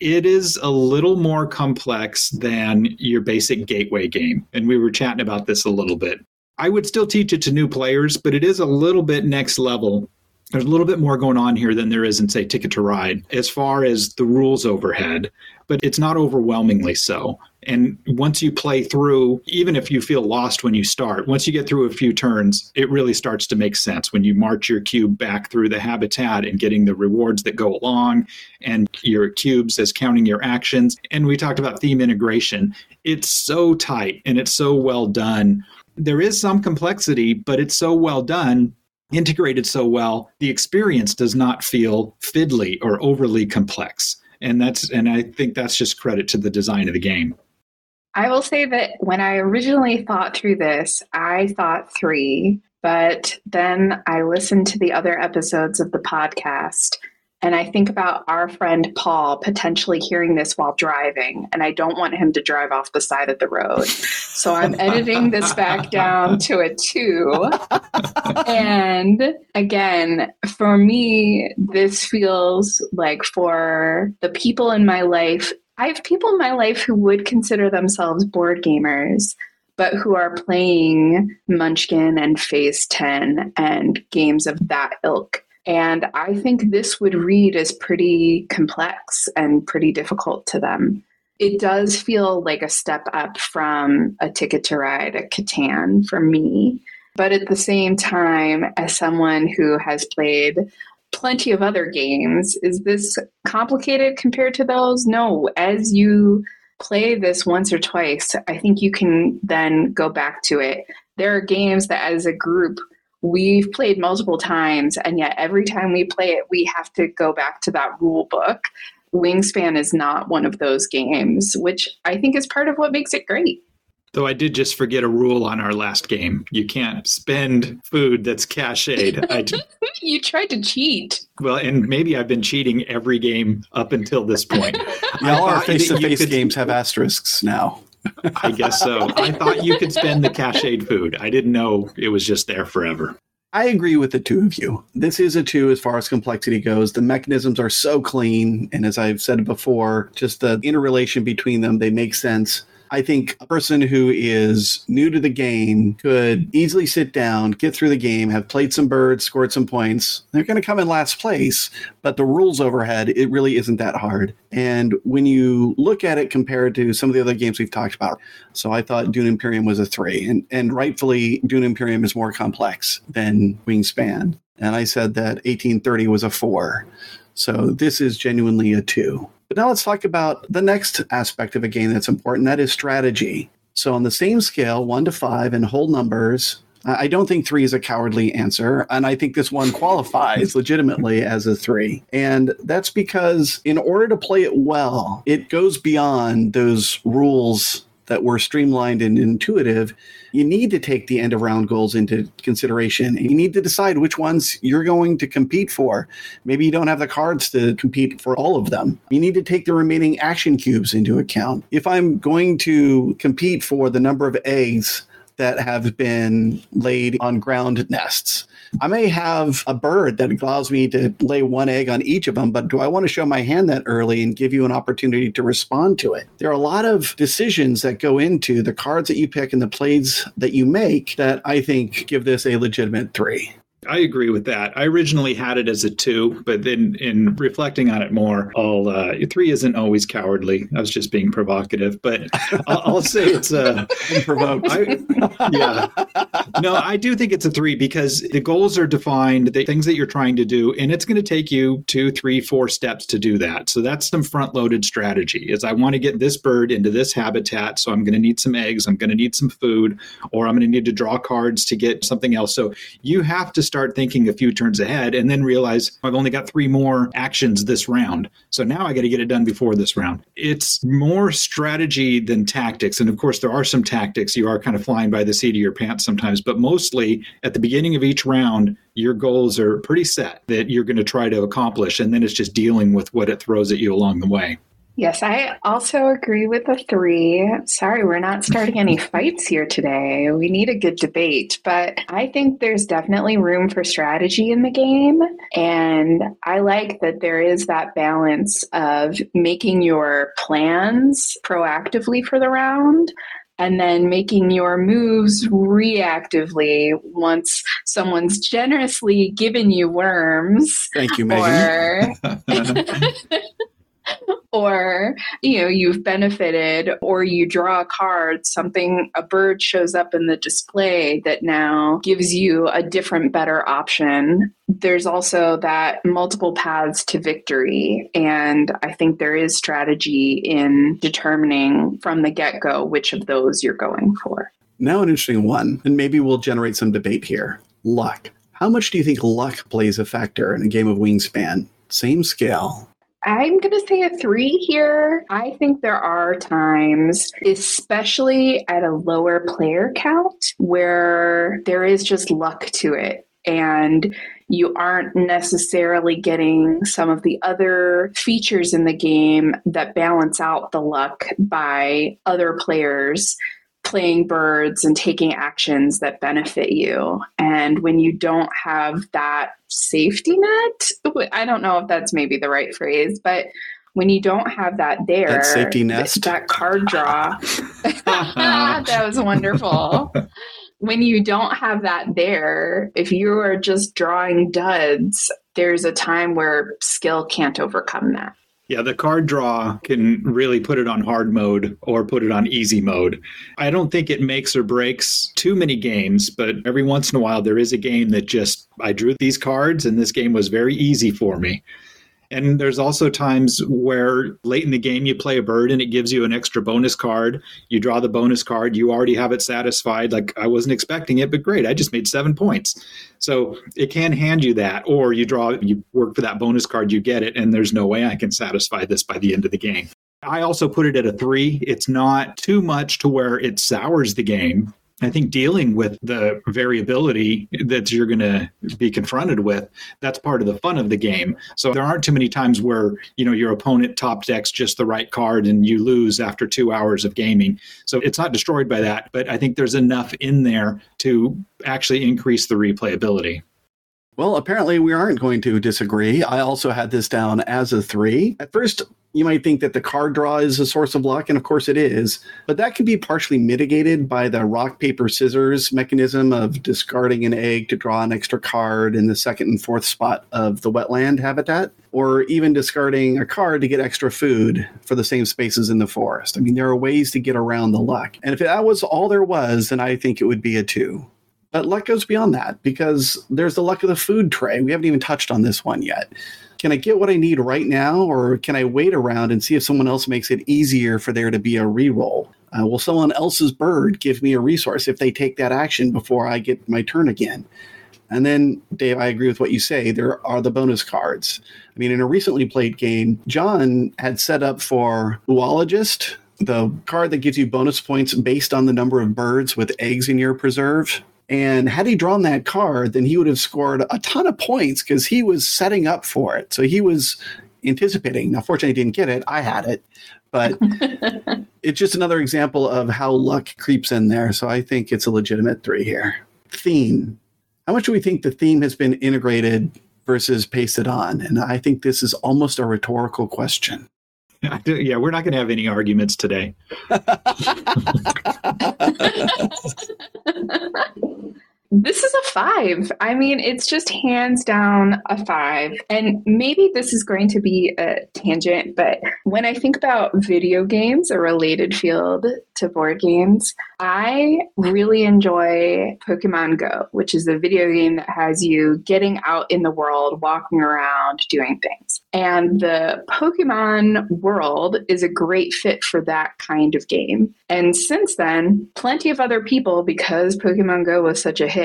It is a little more complex than your basic gateway game. And we were chatting about this a little bit. I would still teach it to new players, but it is a little bit next level. There's a little bit more going on here than there is in, say, Ticket to Ride as far as the rules overhead, but it's not overwhelmingly so. And once you play through, even if you feel lost when you start, once you get through a few turns, it really starts to make sense when you march your cube back through the habitat and getting the rewards that go along and your cubes as counting your actions. And we talked about theme integration. It's so tight and it's so well done there is some complexity, but it's so well done, integrated so well, the experience does not feel fiddly or overly complex. And that's and I think that's just credit to the design of the game. I will say that when I originally thought through this, I thought three, but then I listened to the other episodes of the podcast and I think about our friend Paul potentially hearing this while driving, and I don't want him to drive off the side of the road. So I'm editing this back down to a two. and again, for me, this feels like for the people in my life, I have people in my life who would consider themselves board gamers but who are playing Munchkin and Phase 10 and games of that ilk. And I think this would read as pretty complex and pretty difficult to them. It does feel like a step up from a ticket to ride at Catan for me. But at the same time, as someone who has played plenty of other games, is this complicated compared to those? No. As you play this once or twice, I think you can then go back to it. There are games that, as a group, we've played multiple times and yet every time we play it we have to go back to that rule book wingspan is not one of those games which i think is part of what makes it great Though I did just forget a rule on our last game. You can't spend food that's cached. I, you tried to cheat. Well, and maybe I've been cheating every game up until this point. All our face to face games have asterisks now. I guess so. I thought you could spend the cached food. I didn't know it was just there forever. I agree with the two of you. This is a two as far as complexity goes. The mechanisms are so clean. And as I've said before, just the interrelation between them, they make sense. I think a person who is new to the game could easily sit down, get through the game, have played some birds, scored some points. They're going to come in last place, but the rules overhead, it really isn't that hard. And when you look at it compared to some of the other games we've talked about, so I thought Dune Imperium was a three, and, and rightfully, Dune Imperium is more complex than Wingspan. And I said that 1830 was a four. So this is genuinely a two. But now let's talk about the next aspect of a game that's important that is strategy. So, on the same scale, one to five, and whole numbers, I don't think three is a cowardly answer. And I think this one qualifies legitimately as a three. And that's because, in order to play it well, it goes beyond those rules that were streamlined and intuitive, you need to take the end of round goals into consideration. You need to decide which ones you're going to compete for. Maybe you don't have the cards to compete for all of them. You need to take the remaining action cubes into account. If I'm going to compete for the number of eggs that have been laid on ground nests. I may have a bird that allows me to lay one egg on each of them, but do I want to show my hand that early and give you an opportunity to respond to it? There are a lot of decisions that go into the cards that you pick and the plays that you make that I think give this a legitimate three. I agree with that. I originally had it as a two, but then in reflecting on it more, all uh, three isn't always cowardly. I was just being provocative, but I'll, I'll say it's uh, provoked. yeah, no, I do think it's a three because the goals are defined, the things that you're trying to do, and it's going to take you two, three, four steps to do that. So that's some front-loaded strategy. Is I want to get this bird into this habitat, so I'm going to need some eggs, I'm going to need some food, or I'm going to need to draw cards to get something else. So you have to start thinking a few turns ahead and then realize I've only got three more actions this round. So now I got to get it done before this round. It's more strategy than tactics. And of course, there are some tactics. You are kind of flying by the seat of your pants sometimes, but mostly at the beginning of each round, your goals are pretty set that you're going to try to accomplish. And then it's just dealing with what it throws at you along the way. Yes, I also agree with the three. Sorry, we're not starting any fights here today. We need a good debate, but I think there's definitely room for strategy in the game. And I like that there is that balance of making your plans proactively for the round and then making your moves reactively once someone's generously given you worms. Thank you, Megan. Or or you know you've benefited or you draw a card something a bird shows up in the display that now gives you a different better option. There's also that multiple paths to victory and i think there is strategy in determining from the get-go which of those you're going for. Now an interesting one and maybe we'll generate some debate here. Luck. How much do you think luck plays a factor in a game of wingspan? Same scale I'm going to say a three here. I think there are times, especially at a lower player count, where there is just luck to it. And you aren't necessarily getting some of the other features in the game that balance out the luck by other players playing birds and taking actions that benefit you. And when you don't have that safety net, I don't know if that's maybe the right phrase, but when you don't have that there, that safety nest, that card draw, that was wonderful. when you don't have that there, if you are just drawing duds, there's a time where skill can't overcome that. Yeah, the card draw can really put it on hard mode or put it on easy mode. I don't think it makes or breaks too many games, but every once in a while there is a game that just I drew these cards and this game was very easy for me. And there's also times where late in the game you play a bird and it gives you an extra bonus card. You draw the bonus card, you already have it satisfied. Like I wasn't expecting it, but great, I just made seven points. So it can hand you that, or you draw, you work for that bonus card, you get it, and there's no way I can satisfy this by the end of the game. I also put it at a three. It's not too much to where it sours the game. I think dealing with the variability that you're going to be confronted with, that's part of the fun of the game. So there aren't too many times where, you know, your opponent top decks just the right card and you lose after 2 hours of gaming. So it's not destroyed by that, but I think there's enough in there to actually increase the replayability. Well, apparently we aren't going to disagree. I also had this down as a three. At first, you might think that the card draw is a source of luck, and of course it is, but that can be partially mitigated by the rock, paper, scissors mechanism of discarding an egg to draw an extra card in the second and fourth spot of the wetland habitat, or even discarding a card to get extra food for the same spaces in the forest. I mean, there are ways to get around the luck. And if that was all there was, then I think it would be a two. But luck goes beyond that because there's the luck of the food tray. We haven't even touched on this one yet. Can I get what I need right now, or can I wait around and see if someone else makes it easier for there to be a reroll? Uh, will someone else's bird give me a resource if they take that action before I get my turn again? And then, Dave, I agree with what you say. There are the bonus cards. I mean, in a recently played game, John had set up for Oologist, the card that gives you bonus points based on the number of birds with eggs in your preserve. And had he drawn that card, then he would have scored a ton of points because he was setting up for it. So he was anticipating. Now, fortunately, he didn't get it. I had it. But it's just another example of how luck creeps in there. So I think it's a legitimate three here. Theme. How much do we think the theme has been integrated versus pasted on? And I think this is almost a rhetorical question. Yeah, we're not going to have any arguments today. This is a five. I mean, it's just hands down a five. And maybe this is going to be a tangent, but when I think about video games, a related field to board games, I really enjoy Pokemon Go, which is a video game that has you getting out in the world, walking around, doing things. And the Pokemon world is a great fit for that kind of game. And since then, plenty of other people, because Pokemon Go was such a hit,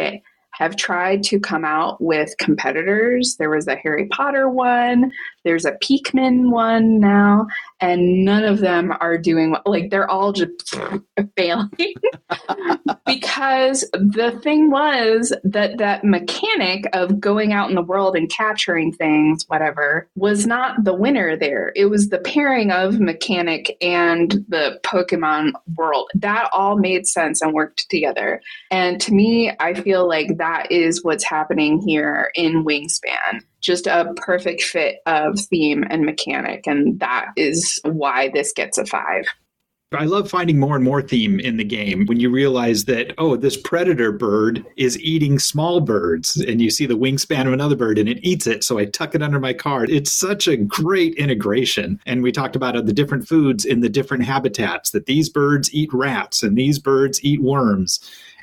have tried to come out with competitors. There was a Harry Potter one, there's a Pikmin one now, and none of them are doing well. Like they're all just failing because the thing was that that mechanic of going out in the world and capturing things, whatever, was not the winner there. It was the pairing of mechanic and the Pokemon world. That all made sense and worked together. And to me, I feel like that is what's happening here in Wingspan just a perfect fit of theme and mechanic. And that is why this gets a five. I love finding more and more theme in the game when you realize that, oh, this predator bird is eating small birds, and you see the wingspan of another bird and it eats it. So I tuck it under my card. It's such a great integration. And we talked about the different foods in the different habitats that these birds eat rats and these birds eat worms.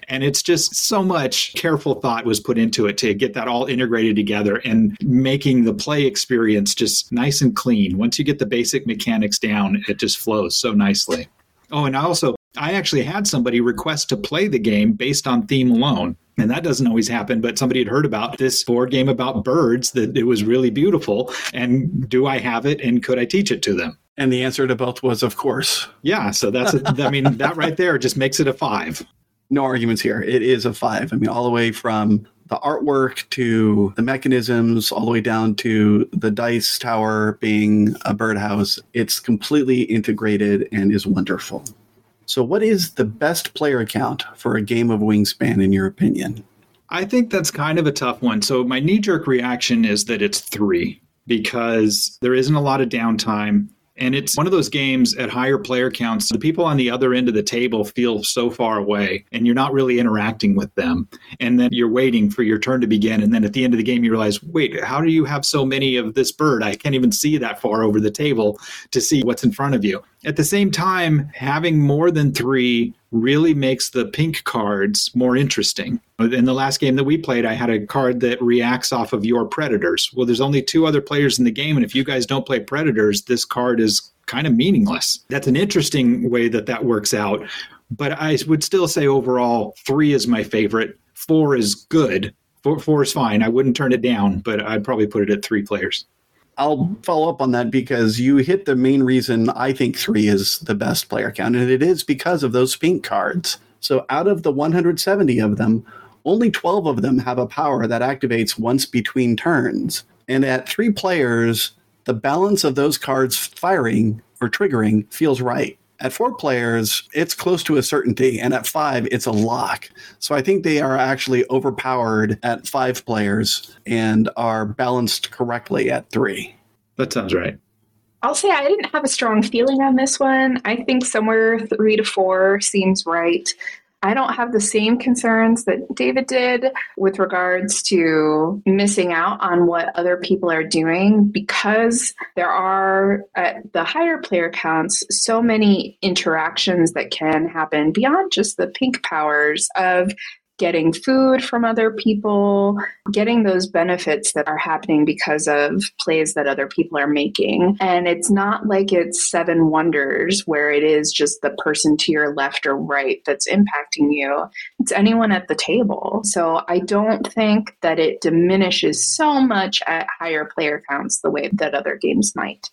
And it's just so much careful thought was put into it to get that all integrated together and making the play experience just nice and clean. Once you get the basic mechanics down, it just flows so nicely. Oh, and I also, I actually had somebody request to play the game based on theme alone. And that doesn't always happen, but somebody had heard about this board game about birds that it was really beautiful. And do I have it and could I teach it to them? And the answer to both was, of course. Yeah. So that's, a, I mean, that right there just makes it a five no arguments here. It is a five. I mean, all the way from the artwork to the mechanisms, all the way down to the dice tower being a birdhouse. It's completely integrated and is wonderful. So, what is the best player account for a game of Wingspan, in your opinion? I think that's kind of a tough one. So, my knee jerk reaction is that it's three because there isn't a lot of downtime. And it's one of those games at higher player counts. The people on the other end of the table feel so far away, and you're not really interacting with them. And then you're waiting for your turn to begin. And then at the end of the game, you realize, wait, how do you have so many of this bird? I can't even see that far over the table to see what's in front of you. At the same time, having more than three really makes the pink cards more interesting. In the last game that we played, I had a card that reacts off of your predators. Well, there's only two other players in the game, and if you guys don't play predators, this card is kind of meaningless. That's an interesting way that that works out. But I would still say overall, three is my favorite. Four is good. Four, four is fine. I wouldn't turn it down, but I'd probably put it at three players. I'll mm-hmm. follow up on that because you hit the main reason I think three is the best player count, and it is because of those pink cards. So out of the 170 of them, only 12 of them have a power that activates once between turns. And at three players, the balance of those cards firing or triggering feels right. At four players, it's close to a certainty, and at five, it's a lock. So I think they are actually overpowered at five players and are balanced correctly at three. That sounds right. I'll say I didn't have a strong feeling on this one. I think somewhere three to four seems right. I don't have the same concerns that David did with regards to missing out on what other people are doing because there are, at the higher player counts, so many interactions that can happen beyond just the pink powers of getting food from other people, getting those benefits that are happening because of plays that other people are making. And it's not like it's seven wonders where it is just the person to your left or right that's impacting you. It's anyone at the table. So I don't think that it diminishes so much at higher player counts the way that other games might.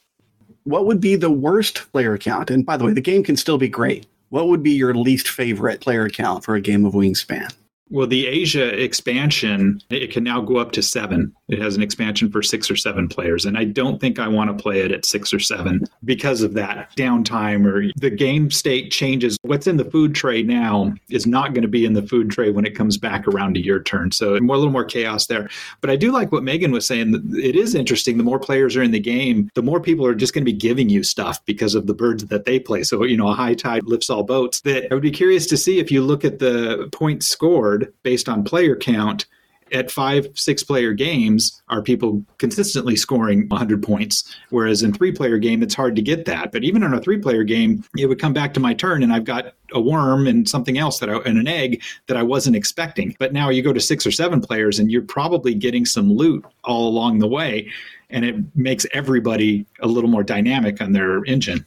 What would be the worst player count? And by the way, the game can still be great. What would be your least favorite player count for a game of Wingspan? Well, the Asia expansion, it can now go up to seven. It has an expansion for six or seven players. And I don't think I want to play it at six or seven because of that downtime or the game state changes. What's in the food tray now is not going to be in the food tray when it comes back around to your turn. So more, a little more chaos there. But I do like what Megan was saying. It is interesting. The more players are in the game, the more people are just going to be giving you stuff because of the birds that they play. So, you know, a high tide lifts all boats. That I would be curious to see if you look at the points scored based on player count at five, six player games, are people consistently scoring 100 points? Whereas in three player game, it's hard to get that. But even in a three player game, it would come back to my turn and I've got a worm and something else that I, and an egg that I wasn't expecting. But now you go to six or seven players and you're probably getting some loot all along the way. And it makes everybody a little more dynamic on their engine.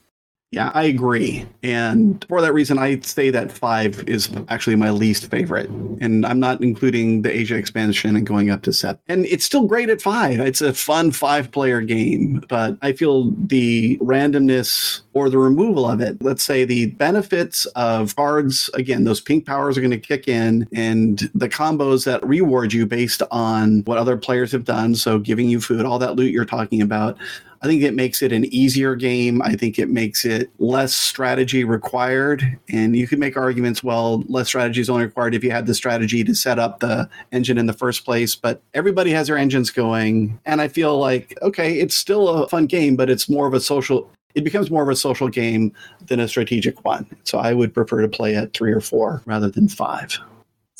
Yeah, I agree. And for that reason, I'd say that five is actually my least favorite. And I'm not including the Asia expansion and going up to seven. And it's still great at five. It's a fun five player game, but I feel the randomness or the removal of it, let's say the benefits of cards, again, those pink powers are going to kick in and the combos that reward you based on what other players have done. So giving you food, all that loot you're talking about. I think it makes it an easier game. I think it makes it less strategy required. And you can make arguments, well, less strategy is only required if you had the strategy to set up the engine in the first place. But everybody has their engines going. And I feel like, okay, it's still a fun game, but it's more of a social it becomes more of a social game than a strategic one. So I would prefer to play at three or four rather than five.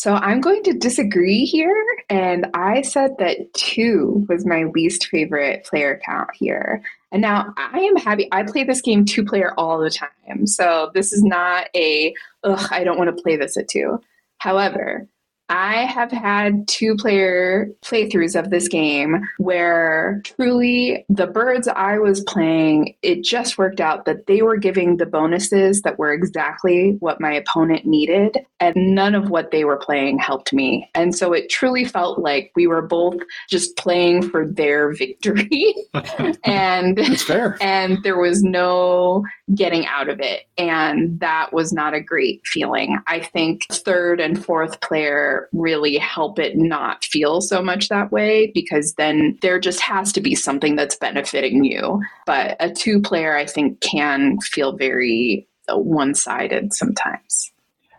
So I'm going to disagree here. And I said that two was my least favorite player count here. And now I am happy. I play this game two player all the time. So this is not a, ugh, I don't want to play this at two. However, I have had two player playthroughs of this game where truly the birds I was playing, it just worked out that they were giving the bonuses that were exactly what my opponent needed, and none of what they were playing helped me. And so it truly felt like we were both just playing for their victory. and That's fair. And there was no getting out of it. And that was not a great feeling. I think third and fourth player really help it not feel so much that way because then there just has to be something that's benefiting you. But a two player, I think, can feel very one sided sometimes.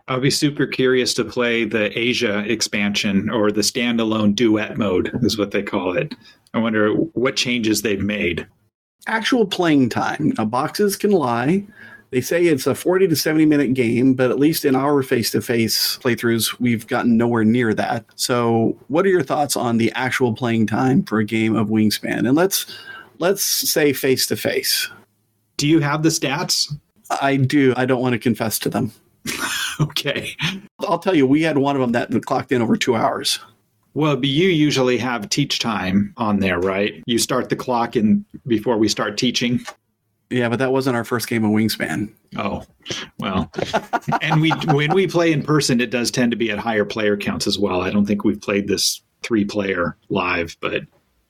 I'll be super curious to play the Asia expansion or the standalone duet mode, is what they call it. I wonder what changes they've made actual playing time. Now, boxes can lie. They say it's a 40 to 70 minute game, but at least in our face to face playthroughs, we've gotten nowhere near that. So, what are your thoughts on the actual playing time for a game of Wingspan? And let's let's say face to face. Do you have the stats? I do. I don't want to confess to them. okay. I'll tell you, we had one of them that clocked in over two hours. Well, but you usually have teach time on there, right? You start the clock in before we start teaching. Yeah, but that wasn't our first game of Wingspan. Oh, well, and we when we play in person, it does tend to be at higher player counts as well. I don't think we've played this three player live, but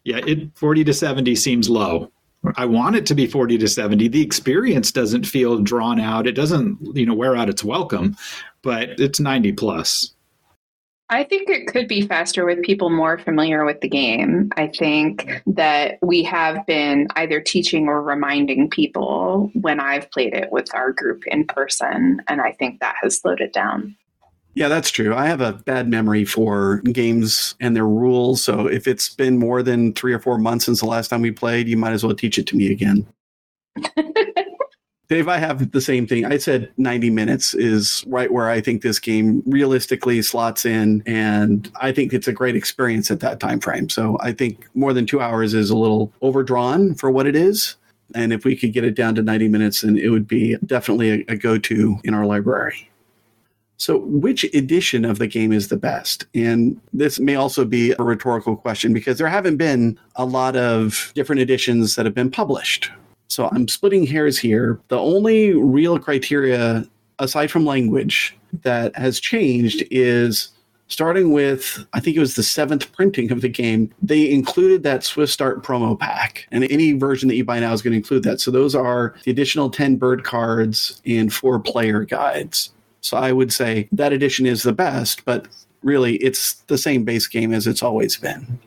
Yeah, it 40 to 70 seems low. I want it to be 40 to 70. The experience doesn't feel drawn out. It doesn't, you know, wear out its welcome, but it's 90 plus. I think it could be faster with people more familiar with the game. I think that we have been either teaching or reminding people when I've played it with our group in person, and I think that has slowed it down. Yeah, that's true. I have a bad memory for games and their rules. So if it's been more than three or four months since the last time we played, you might as well teach it to me again. Dave, I have the same thing. I said 90 minutes is right where I think this game realistically slots in, and I think it's a great experience at that time frame. So I think more than two hours is a little overdrawn for what it is. And if we could get it down to 90 minutes, then it would be definitely a, a go to in our library. So, which edition of the game is the best? And this may also be a rhetorical question because there haven't been a lot of different editions that have been published. So, I'm splitting hairs here. The only real criteria, aside from language, that has changed is starting with, I think it was the seventh printing of the game, they included that Swift Start promo pack. And any version that you buy now is going to include that. So, those are the additional 10 bird cards and four player guides. So I would say that edition is the best, but really it's the same base game as it's always been.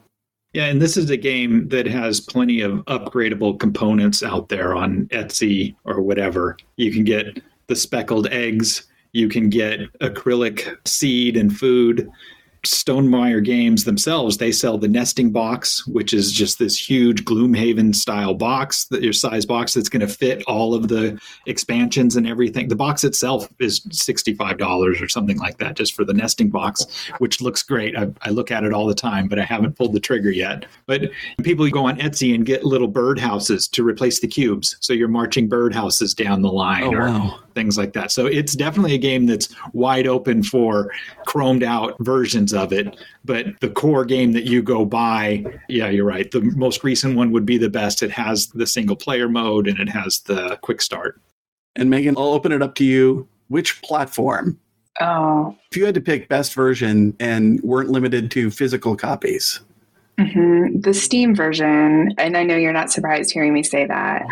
Yeah, and this is a game that has plenty of upgradable components out there on Etsy or whatever. You can get the speckled eggs, you can get acrylic seed and food. Stonemaier Games themselves, they sell the nesting box, which is just this huge Gloomhaven style box, your size box that's going to fit all of the expansions and everything. The box itself is $65 or something like that, just for the nesting box, which looks great. I, I look at it all the time, but I haven't pulled the trigger yet. But people go on Etsy and get little bird houses to replace the cubes. So you're marching bird houses down the line. Oh, or, wow things like that. So it's definitely a game that's wide open for chromed out versions of it. But the core game that you go buy, yeah, you're right. The most recent one would be the best. It has the single player mode and it has the quick start. And Megan, I'll open it up to you. Which platform? Oh. If you had to pick best version and weren't limited to physical copies, Mm-hmm. The Steam version, and I know you're not surprised hearing me say that,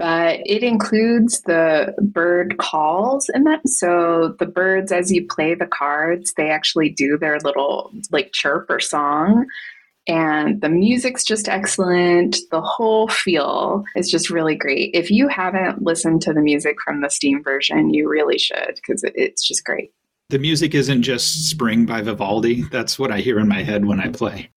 but it includes the bird calls in that. So the birds, as you play the cards, they actually do their little like chirp or song. And the music's just excellent. The whole feel is just really great. If you haven't listened to the music from the Steam version, you really should because it's just great. The music isn't just Spring by Vivaldi. That's what I hear in my head when I play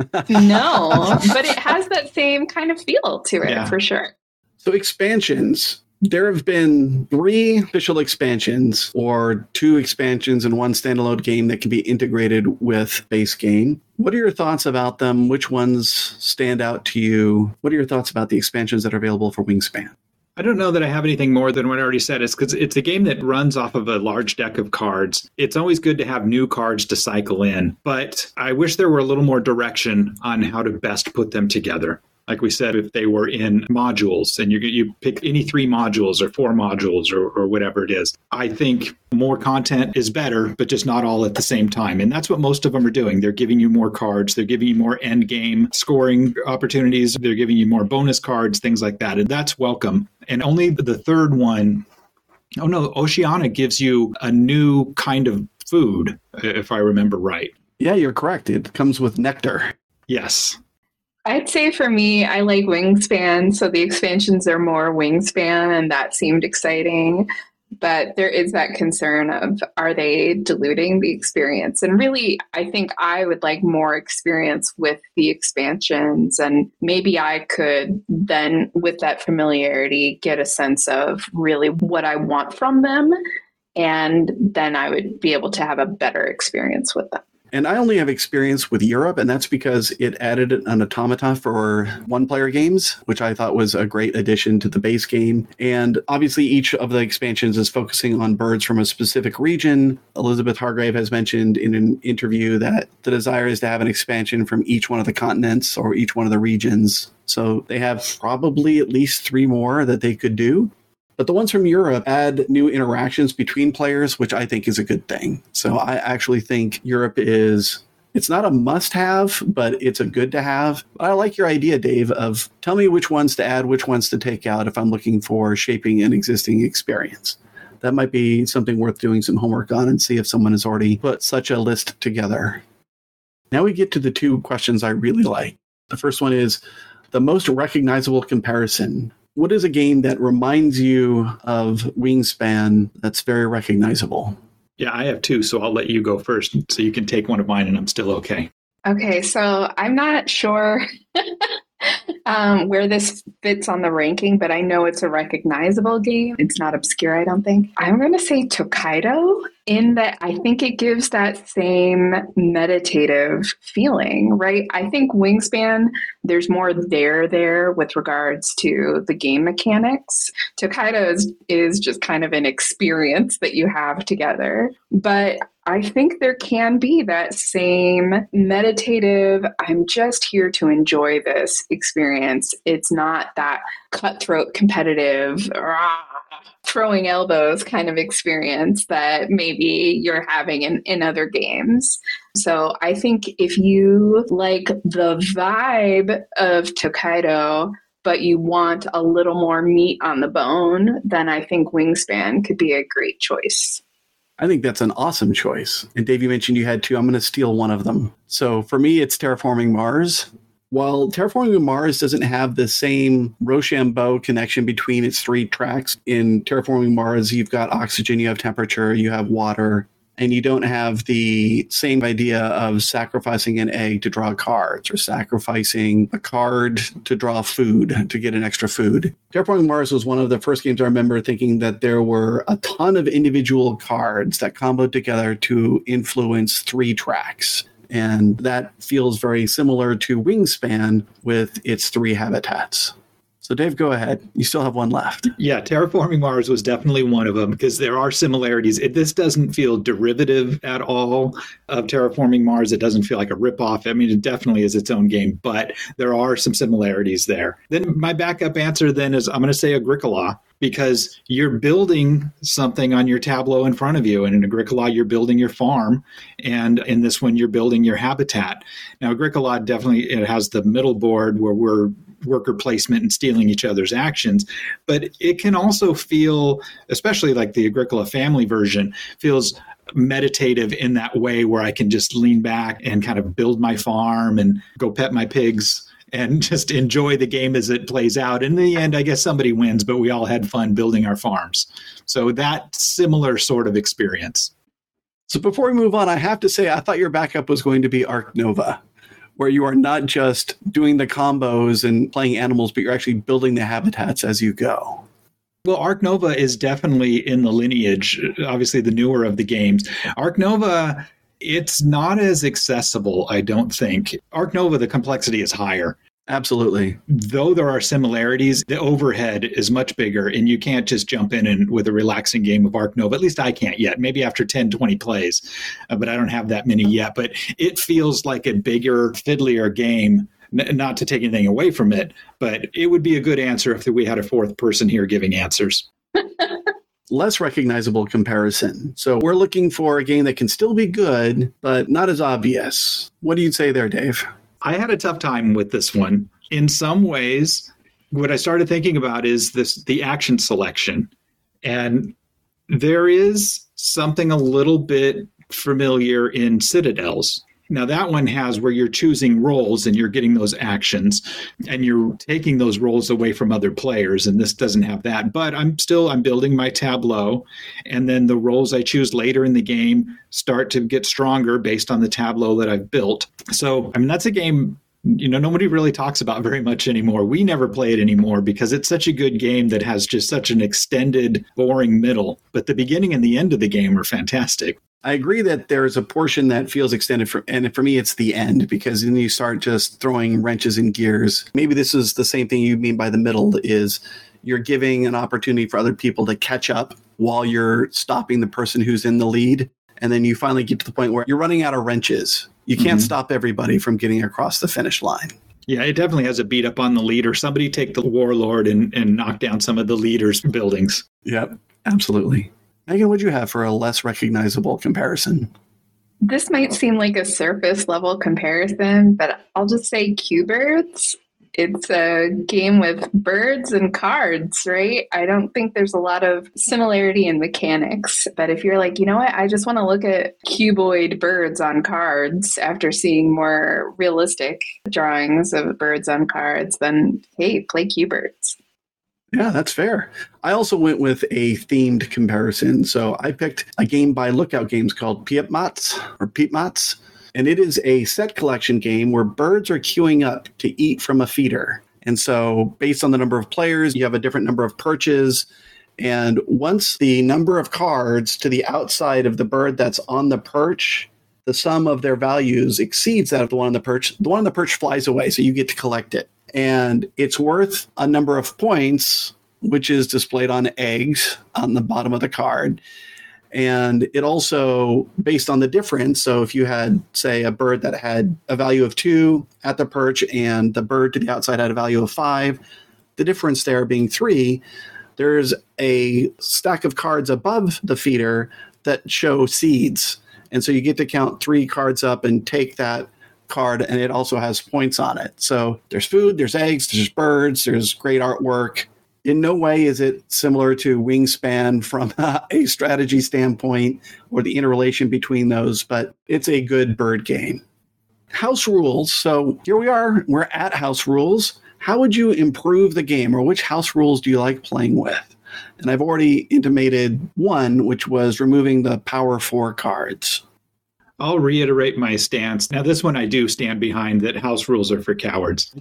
no, but it has that same kind of feel to it yeah. for sure. So expansions. There have been three official expansions or two expansions and one standalone game that can be integrated with base game. What are your thoughts about them? Which ones stand out to you? What are your thoughts about the expansions that are available for Wingspan? I don't know that I have anything more than what I already said. It's because it's a game that runs off of a large deck of cards. It's always good to have new cards to cycle in, but I wish there were a little more direction on how to best put them together like we said, if they were in modules and you, you pick any three modules or four modules or, or whatever it is, I think more content is better, but just not all at the same time. And that's what most of them are doing. They're giving you more cards, they're giving you more end game scoring opportunities, they're giving you more bonus cards, things like that. And that's welcome. And only the third one Oh no, Oceania gives you a new kind of food, if I remember right. Yeah, you're correct. It comes with nectar. Yes. I'd say for me, I like Wingspan. So the expansions are more Wingspan, and that seemed exciting. But there is that concern of are they diluting the experience? And really, I think I would like more experience with the expansions. And maybe I could then, with that familiarity, get a sense of really what I want from them. And then I would be able to have a better experience with them. And I only have experience with Europe, and that's because it added an automata for one player games, which I thought was a great addition to the base game. And obviously, each of the expansions is focusing on birds from a specific region. Elizabeth Hargrave has mentioned in an interview that the desire is to have an expansion from each one of the continents or each one of the regions. So they have probably at least three more that they could do. But the ones from Europe add new interactions between players, which I think is a good thing. So I actually think Europe is It's not a must have, but it's a good to have. I like your idea, Dave, of tell me which ones to add, which ones to take out if I'm looking for shaping an existing experience. That might be something worth doing some homework on and see if someone has already put such a list together. Now we get to the two questions I really like. The first one is the most recognizable comparison. What is a game that reminds you of Wingspan that's very recognizable? Yeah, I have two, so I'll let you go first so you can take one of mine and I'm still okay. Okay, so I'm not sure um, where this fits on the ranking, but I know it's a recognizable game. It's not obscure, I don't think. I'm going to say Tokaido in that I think it gives that same meditative feeling, right? I think Wingspan, there's more there there with regards to the game mechanics. Tokaido is, is just kind of an experience that you have together. But I think there can be that same meditative, I'm just here to enjoy this experience. It's not that cutthroat competitive, rah, throwing elbows kind of experience that maybe you're having in, in other games. So I think if you like the vibe of Tokaido, but you want a little more meat on the bone, then I think Wingspan could be a great choice. I think that's an awesome choice. And Dave, you mentioned you had two. I'm going to steal one of them. So for me, it's Terraforming Mars. While Terraforming Mars doesn't have the same Rochambeau connection between its three tracks, in Terraforming Mars, you've got oxygen, you have temperature, you have water, and you don't have the same idea of sacrificing an egg to draw cards or sacrificing a card to draw food to get an extra food. Terraforming Mars was one of the first games I remember thinking that there were a ton of individual cards that comboed together to influence three tracks. And that feels very similar to Wingspan with its three habitats. So, Dave, go ahead. You still have one left. Yeah, Terraforming Mars was definitely one of them because there are similarities. It, this doesn't feel derivative at all of Terraforming Mars. It doesn't feel like a ripoff. I mean, it definitely is its own game, but there are some similarities there. Then, my backup answer then is I'm going to say Agricola because you're building something on your tableau in front of you. And in Agricola, you're building your farm. And in this one, you're building your habitat. Now, Agricola definitely it has the middle board where we're worker placement and stealing each other's actions. But it can also feel, especially like the Agricola family version, feels meditative in that way where I can just lean back and kind of build my farm and go pet my pigs and just enjoy the game as it plays out. In the end, I guess somebody wins, but we all had fun building our farms. So that similar sort of experience. So before we move on, I have to say I thought your backup was going to be Ark Nova where you are not just doing the combos and playing animals, but you're actually building the habitats as you go. Well, Ark Nova is definitely in the lineage, obviously the newer of the games. Ark Nova, it's not as accessible, I don't think. Ark Nova, the complexity is higher. Absolutely. Though there are similarities, the overhead is much bigger, and you can't just jump in and with a relaxing game of Ark Nova. At least I can't yet. Maybe after 10, 20 plays, uh, but I don't have that many yet. But it feels like a bigger, fiddlier game. N- not to take anything away from it, but it would be a good answer if we had a fourth person here giving answers. less recognizable comparison. So we're looking for a game that can still be good, but not as obvious. What do you say there, Dave? I had a tough time with this one. In some ways, what I started thinking about is this the action selection. And there is something a little bit familiar in Citadels. Now that one has where you're choosing roles and you're getting those actions and you're taking those roles away from other players and this doesn't have that. But I'm still I'm building my tableau and then the roles I choose later in the game start to get stronger based on the tableau that I've built. So I mean that's a game you know nobody really talks about very much anymore we never play it anymore because it's such a good game that has just such an extended boring middle but the beginning and the end of the game are fantastic I agree that there's a portion that feels extended for, and for me, it's the end because then you start just throwing wrenches and gears. Maybe this is the same thing you mean by the middle is you're giving an opportunity for other people to catch up while you're stopping the person who's in the lead. And then you finally get to the point where you're running out of wrenches. You can't mm-hmm. stop everybody from getting across the finish line. Yeah, it definitely has a beat up on the leader. Somebody take the warlord and, and knock down some of the leader's buildings. Yep, absolutely. Megan, what do you have for a less recognizable comparison? This might seem like a surface level comparison, but I'll just say Cubirds. It's a game with birds and cards, right? I don't think there's a lot of similarity in mechanics. But if you're like, you know what, I just want to look at cuboid birds on cards after seeing more realistic drawings of birds on cards, then hey, play Cubirds. Yeah, that's fair. I also went with a themed comparison. So I picked a game by Lookout Games called Piepmatz or Peepmats. And it is a set collection game where birds are queuing up to eat from a feeder. And so, based on the number of players, you have a different number of perches. And once the number of cards to the outside of the bird that's on the perch, the sum of their values exceeds that of the one on the perch, the one on the perch flies away. So you get to collect it and it's worth a number of points, which is displayed on eggs on the bottom of the card. And it also, based on the difference, so if you had, say, a bird that had a value of two at the perch and the bird to the outside had a value of five, the difference there being three, there's a stack of cards above the feeder that show seeds. And so you get to count three cards up and take that card and it also has points on it. So there's food, there's eggs, there's birds, there's great artwork. In no way is it similar to Wingspan from a strategy standpoint or the interrelation between those, but it's a good bird game. House rules. So here we are, we're at house rules. How would you improve the game or which house rules do you like playing with? And I've already intimated one, which was removing the power four cards. I'll reiterate my stance. Now, this one I do stand behind that house rules are for cowards.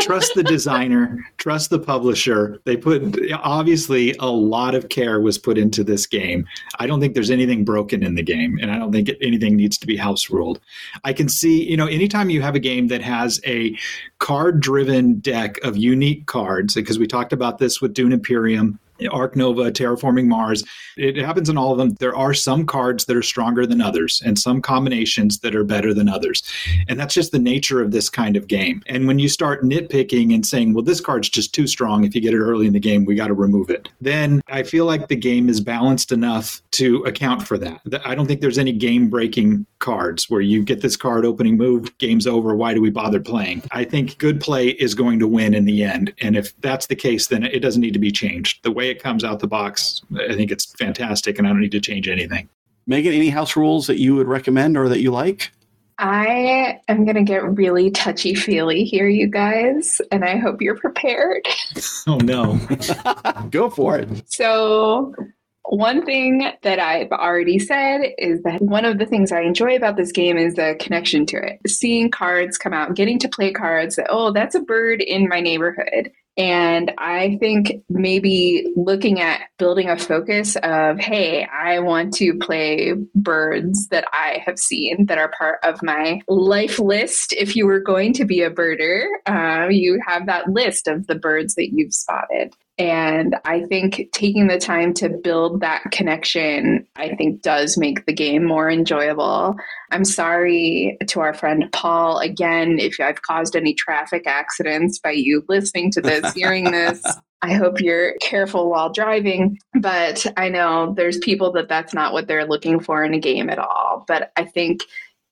trust the designer, trust the publisher. They put, obviously, a lot of care was put into this game. I don't think there's anything broken in the game, and I don't think anything needs to be house ruled. I can see, you know, anytime you have a game that has a card driven deck of unique cards, because we talked about this with Dune Imperium, Ark Nova, Terraforming Mars. It happens in all of them. There are some cards that are stronger than others and some combinations that are better than others. And that's just the nature of this kind of game. And when you start nitpicking and saying, well, this card's just too strong. If you get it early in the game, we got to remove it. Then I feel like the game is balanced enough to account for that. I don't think there's any game breaking cards where you get this card opening move, game's over. Why do we bother playing? I think good play is going to win in the end. And if that's the case, then it doesn't need to be changed. The way it comes out the box, I think it's fantastic, and I don't need to change anything. Megan, any house rules that you would recommend or that you like? I am going to get really touchy feely here, you guys, and I hope you're prepared. Oh, no. Go for it. So, one thing that I've already said is that one of the things I enjoy about this game is the connection to it. Seeing cards come out, getting to play cards that, oh, that's a bird in my neighborhood. And I think maybe looking at building a focus of, hey, I want to play birds that I have seen that are part of my life list. If you were going to be a birder, uh, you have that list of the birds that you've spotted. And I think taking the time to build that connection, I think does make the game more enjoyable. I'm sorry to our friend Paul again if I've caused any traffic accidents by you listening to this, hearing this. I hope you're careful while driving, but I know there's people that that's not what they're looking for in a game at all. But I think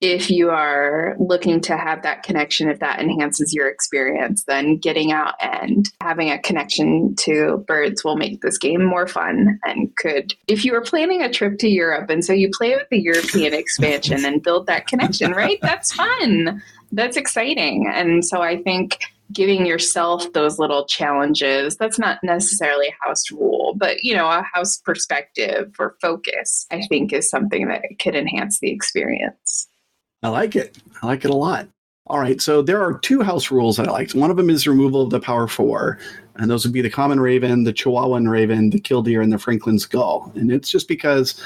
if you are looking to have that connection, if that enhances your experience, then getting out and having a connection to birds will make this game more fun and could, if you were planning a trip to Europe and so you play with the European expansion and build that connection, right? That's fun. That's exciting. And so I think giving yourself those little challenges that's not necessarily a house rule but you know a house perspective or focus i think is something that could enhance the experience I like it. I like it a lot. All right, so there are two house rules that I liked. One of them is removal of the power four, and those would be the common raven, the Chihuahuan raven, the killdeer, and the Franklin's gull. And it's just because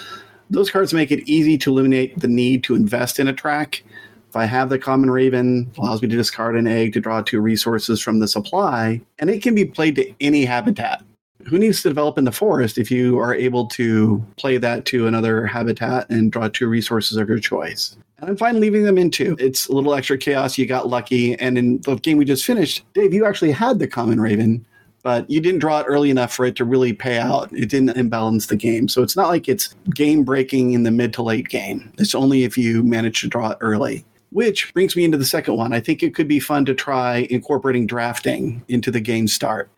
those cards make it easy to eliminate the need to invest in a track. If I have the common raven, allows me to discard an egg to draw two resources from the supply, and it can be played to any habitat. Who needs to develop in the forest if you are able to play that to another habitat and draw two resources of your choice? And I'm fine leaving them in too. It's a little extra chaos. You got lucky. And in the game we just finished, Dave, you actually had the common raven but you didn't draw it early enough for it to really pay out. It didn't imbalance the game. So it's not like it's game breaking in the mid to late game. It's only if you manage to draw it early. Which brings me into the second one. I think it could be fun to try incorporating drafting into the game start.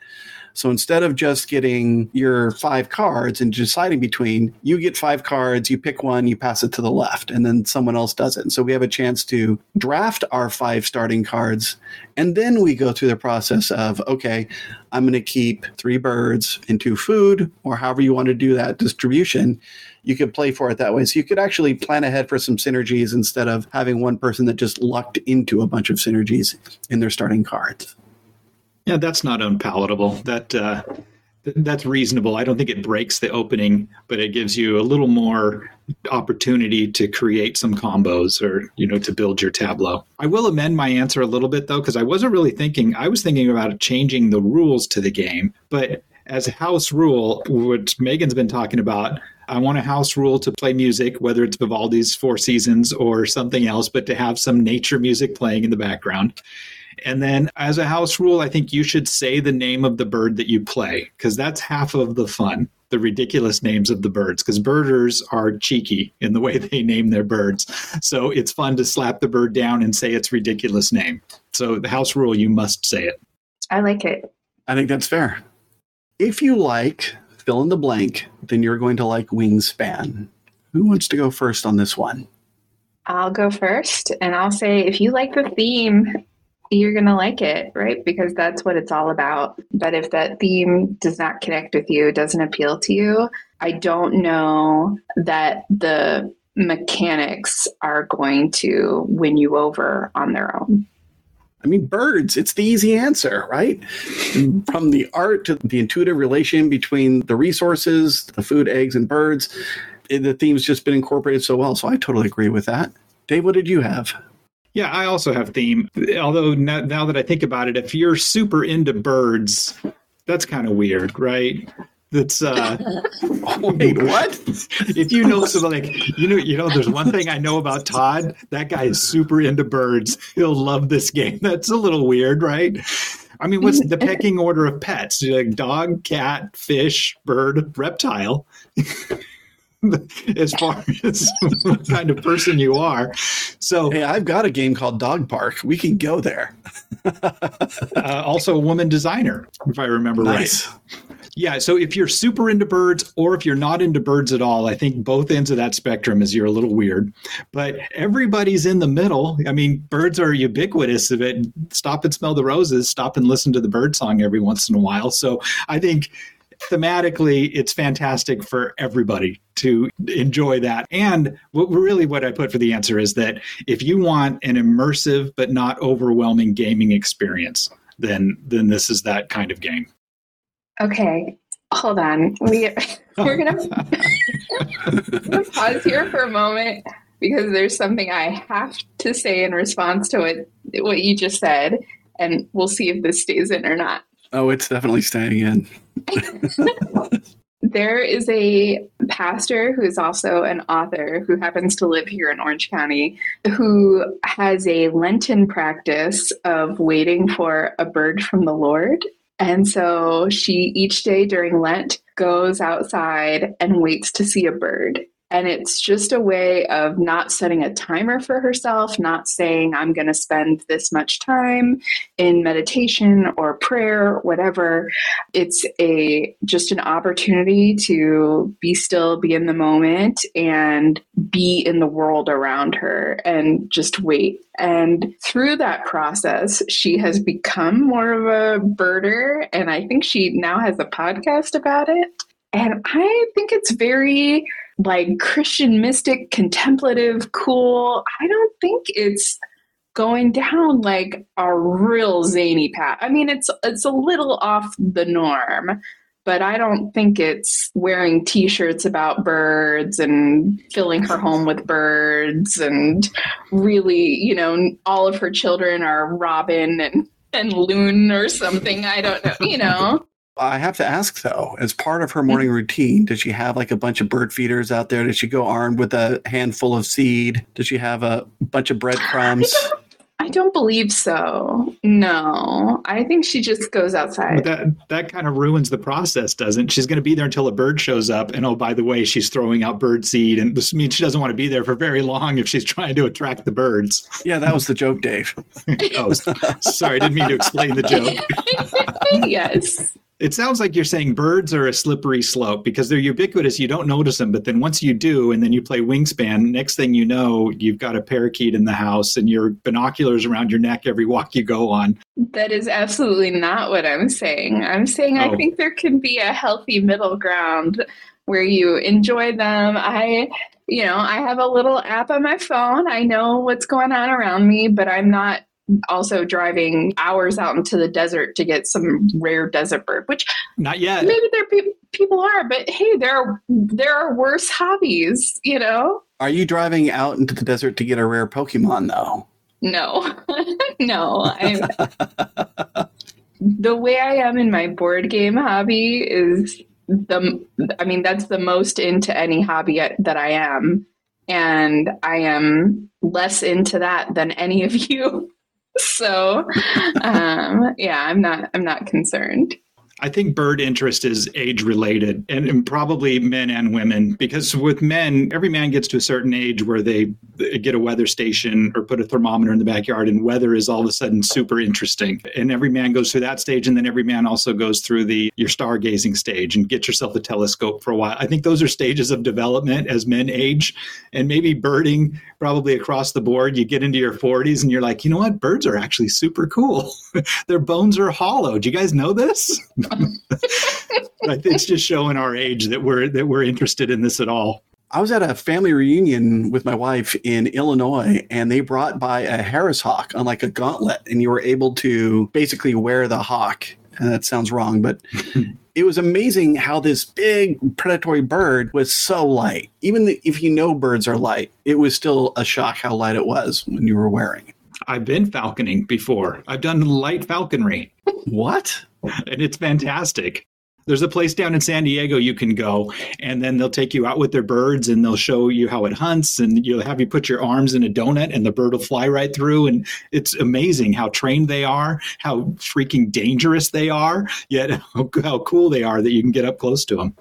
So instead of just getting your five cards and deciding between, you get five cards, you pick one, you pass it to the left, and then someone else does it. And so we have a chance to draft our five starting cards. And then we go through the process of, okay, I'm going to keep three birds and two food, or however you want to do that distribution. You could play for it that way. So you could actually plan ahead for some synergies instead of having one person that just lucked into a bunch of synergies in their starting cards. Yeah, that's not unpalatable. That uh, th- that's reasonable. I don't think it breaks the opening, but it gives you a little more opportunity to create some combos or you know to build your tableau. I will amend my answer a little bit though because I wasn't really thinking. I was thinking about changing the rules to the game, but as a house rule, which Megan's been talking about, I want a house rule to play music, whether it's Vivaldi's Four Seasons or something else, but to have some nature music playing in the background. And then, as a house rule, I think you should say the name of the bird that you play because that's half of the fun the ridiculous names of the birds because birders are cheeky in the way they name their birds. So it's fun to slap the bird down and say its ridiculous name. So, the house rule, you must say it. I like it. I think that's fair. If you like fill in the blank, then you're going to like Wingspan. Who wants to go first on this one? I'll go first and I'll say if you like the theme, you're going to like it, right? Because that's what it's all about. But if that theme does not connect with you, doesn't appeal to you, I don't know that the mechanics are going to win you over on their own. I mean, birds, it's the easy answer, right? From the art to the intuitive relation between the resources, the food, eggs, and birds, the theme's just been incorporated so well. So I totally agree with that. Dave, what did you have? Yeah, I also have theme. Although now, now that I think about it, if you're super into birds, that's kind of weird, right? That's uh wait, what? if you know some like you know you know there's one thing I know about Todd, that guy is super into birds. He'll love this game. That's a little weird, right? I mean, what's the pecking order of pets? Like dog, cat, fish, bird, reptile. as far as what kind of person you are. So, hey, I've got a game called Dog Park. We can go there. uh, also, a woman designer, if I remember nice. right. Yeah. So, if you're super into birds or if you're not into birds at all, I think both ends of that spectrum is you're a little weird. But everybody's in the middle. I mean, birds are ubiquitous of it. Stop and smell the roses. Stop and listen to the bird song every once in a while. So, I think thematically, it's fantastic for everybody to enjoy that. And what really what I put for the answer is that if you want an immersive but not overwhelming gaming experience, then then this is that kind of game. Okay, hold on. We we're gonna, gonna pause here for a moment because there's something I have to say in response to what what you just said, and we'll see if this stays in or not. Oh, it's definitely staying in. there is a pastor who is also an author who happens to live here in Orange County who has a Lenten practice of waiting for a bird from the Lord. And so she each day during Lent goes outside and waits to see a bird. And it's just a way of not setting a timer for herself, not saying, I'm going to spend this much time in meditation or prayer, whatever. It's a just an opportunity to be still, be in the moment, and be in the world around her and just wait. And through that process, she has become more of a birder. And I think she now has a podcast about it. And I think it's very like Christian mystic, contemplative, cool. I don't think it's going down like a real zany path. I mean, it's it's a little off the norm, but I don't think it's wearing T-shirts about birds and filling her home with birds and really, you know, all of her children are Robin and and Loon or something. I don't know, you know. I have to ask though, as part of her mm-hmm. morning routine, does she have like a bunch of bird feeders out there? Does she go armed with a handful of seed? Does she have a bunch of breadcrumbs? I don't, I don't believe so. No, I think she just goes outside. But that that kind of ruins the process, doesn't? She's going to be there until a bird shows up, and oh, by the way, she's throwing out bird seed, and this means she doesn't want to be there for very long if she's trying to attract the birds. Yeah, that was the joke, Dave. oh, sorry, I didn't mean to explain the joke. yes. It sounds like you're saying birds are a slippery slope because they're ubiquitous. You don't notice them, but then once you do, and then you play wingspan, next thing you know, you've got a parakeet in the house and your binoculars around your neck every walk you go on. That is absolutely not what I'm saying. I'm saying oh. I think there can be a healthy middle ground where you enjoy them. I you know, I have a little app on my phone. I know what's going on around me, but I'm not also driving hours out into the desert to get some rare desert bird, which not yet. Maybe there pe- people are, but hey, there are, there are worse hobbies, you know. Are you driving out into the desert to get a rare Pokemon though? No, no. I'm, the way I am in my board game hobby is the. I mean, that's the most into any hobby that I am, and I am less into that than any of you so um, yeah i'm not i'm not concerned I think bird interest is age related and, and, probably men and women because with men, every man gets to a certain age where they get a weather station or put a thermometer in the backyard and weather is all of a sudden super interesting. And every man goes through that stage and then every man also goes through the your stargazing stage and get yourself a telescope for a while. I think those are stages of development as men age and maybe birding probably across the board you get into your 40s and you're like, "You know what? Birds are actually super cool. Their bones are hollow. Do you guys know this?" it's just showing our age that we're that we're interested in this at all. I was at a family reunion with my wife in Illinois, and they brought by a Harris hawk on like a gauntlet, and you were able to basically wear the hawk. And that sounds wrong, but it was amazing how this big predatory bird was so light. Even if you know birds are light, it was still a shock how light it was when you were wearing it. I've been falconing before. I've done light falconry. What? and it's fantastic. There's a place down in San Diego you can go, and then they'll take you out with their birds and they'll show you how it hunts, and you'll have you put your arms in a donut, and the bird will fly right through. And it's amazing how trained they are, how freaking dangerous they are, yet how, how cool they are that you can get up close to them.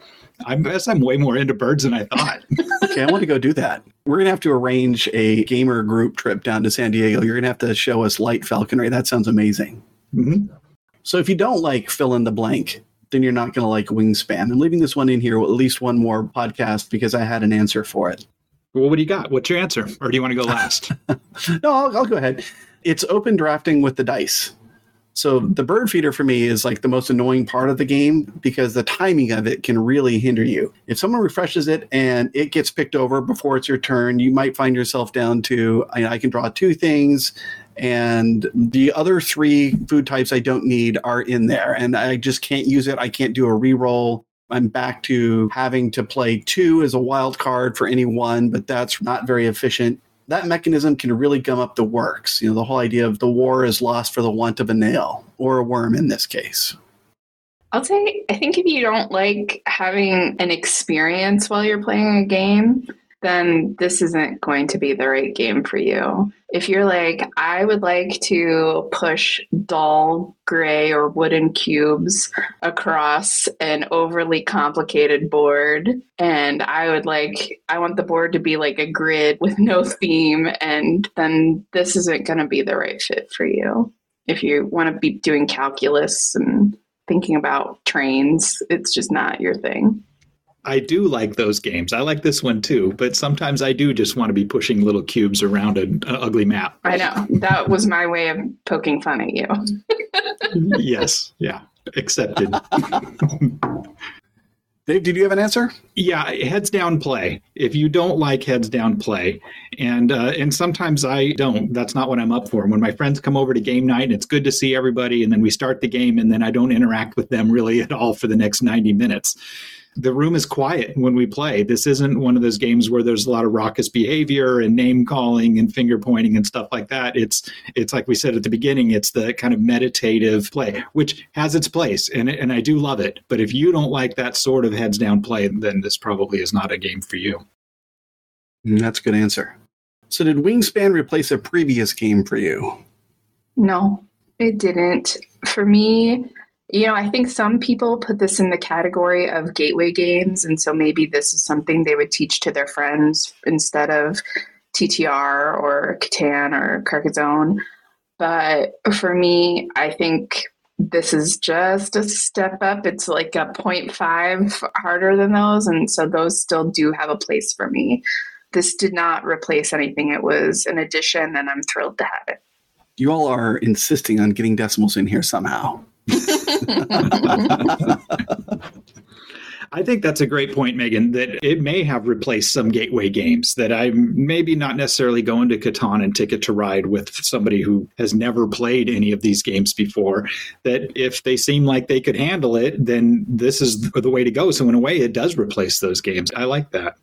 I guess I'm way more into birds than I thought. okay, I want to go do that. We're going to have to arrange a gamer group trip down to San Diego. You're going to have to show us light falconry. That sounds amazing. Mm-hmm. So if you don't like fill in the blank, then you're not going to like Wingspan. I'm leaving this one in here, at least one more podcast, because I had an answer for it. Well, what do you got? What's your answer? Or do you want to go last? no, I'll, I'll go ahead. It's open drafting with the dice. So the bird feeder for me is like the most annoying part of the game because the timing of it can really hinder you. If someone refreshes it and it gets picked over before it's your turn, you might find yourself down to I, I can draw two things and the other three food types I don't need are in there, and I just can't use it. I can't do a reroll. I'm back to having to play two as a wild card for any one, but that's not very efficient. That mechanism can really gum up the works. You know, the whole idea of the war is lost for the want of a nail or a worm in this case. I'll say, I think if you don't like having an experience while you're playing a game, then this isn't going to be the right game for you. If you're like, I would like to push dull gray or wooden cubes across an overly complicated board, and I would like, I want the board to be like a grid with no theme, and then this isn't going to be the right fit for you. If you want to be doing calculus and thinking about trains, it's just not your thing. I do like those games. I like this one too, but sometimes I do just want to be pushing little cubes around an ugly map. I know. That was my way of poking fun at you. yes. Yeah. Accepted. Dave, did you have an answer? Yeah, heads down play. If you don't like heads down play, and uh, and sometimes I don't. That's not what I'm up for. When my friends come over to game night, and it's good to see everybody, and then we start the game, and then I don't interact with them really at all for the next 90 minutes the room is quiet when we play. This isn't one of those games where there's a lot of raucous behavior and name calling and finger pointing and stuff like that. It's it's like we said at the beginning, it's the kind of meditative play, which has its place and and I do love it. But if you don't like that sort of heads down play, then this probably is not a game for you. Mm, that's a good answer. So did Wingspan replace a previous game for you? No, it didn't. For me, you know, I think some people put this in the category of gateway games. And so maybe this is something they would teach to their friends instead of TTR or Catan or Carcassonne. But for me, I think this is just a step up. It's like a 0.5 harder than those. And so those still do have a place for me. This did not replace anything, it was an addition, and I'm thrilled to have it. You all are insisting on getting decimals in here somehow. I think that's a great point, Megan, that it may have replaced some gateway games that I'm maybe not necessarily going to Catan and Ticket to Ride with somebody who has never played any of these games before. That if they seem like they could handle it, then this is the way to go. So, in a way, it does replace those games. I like that.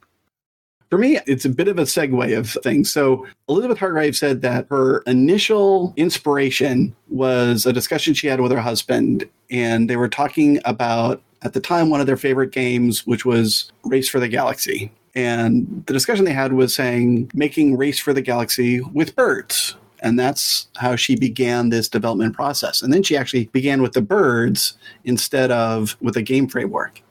For me, it's a bit of a segue of things. So, Elizabeth Hargrave said that her initial inspiration was a discussion she had with her husband, and they were talking about at the time one of their favorite games, which was Race for the Galaxy. And the discussion they had was saying making Race for the Galaxy with birds. And that's how she began this development process. And then she actually began with the birds instead of with a game framework.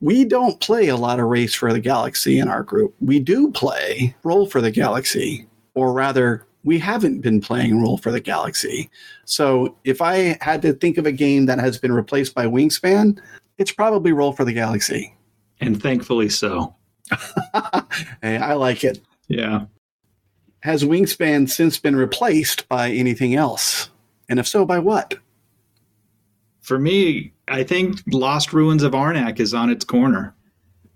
We don't play a lot of Race for the Galaxy in our group. We do play Roll for the Galaxy, or rather, we haven't been playing Roll for the Galaxy. So if I had to think of a game that has been replaced by Wingspan, it's probably Roll for the Galaxy. And thankfully so. hey, I like it. Yeah. Has Wingspan since been replaced by anything else? And if so, by what? For me, I think Lost Ruins of Arnak is on its corner.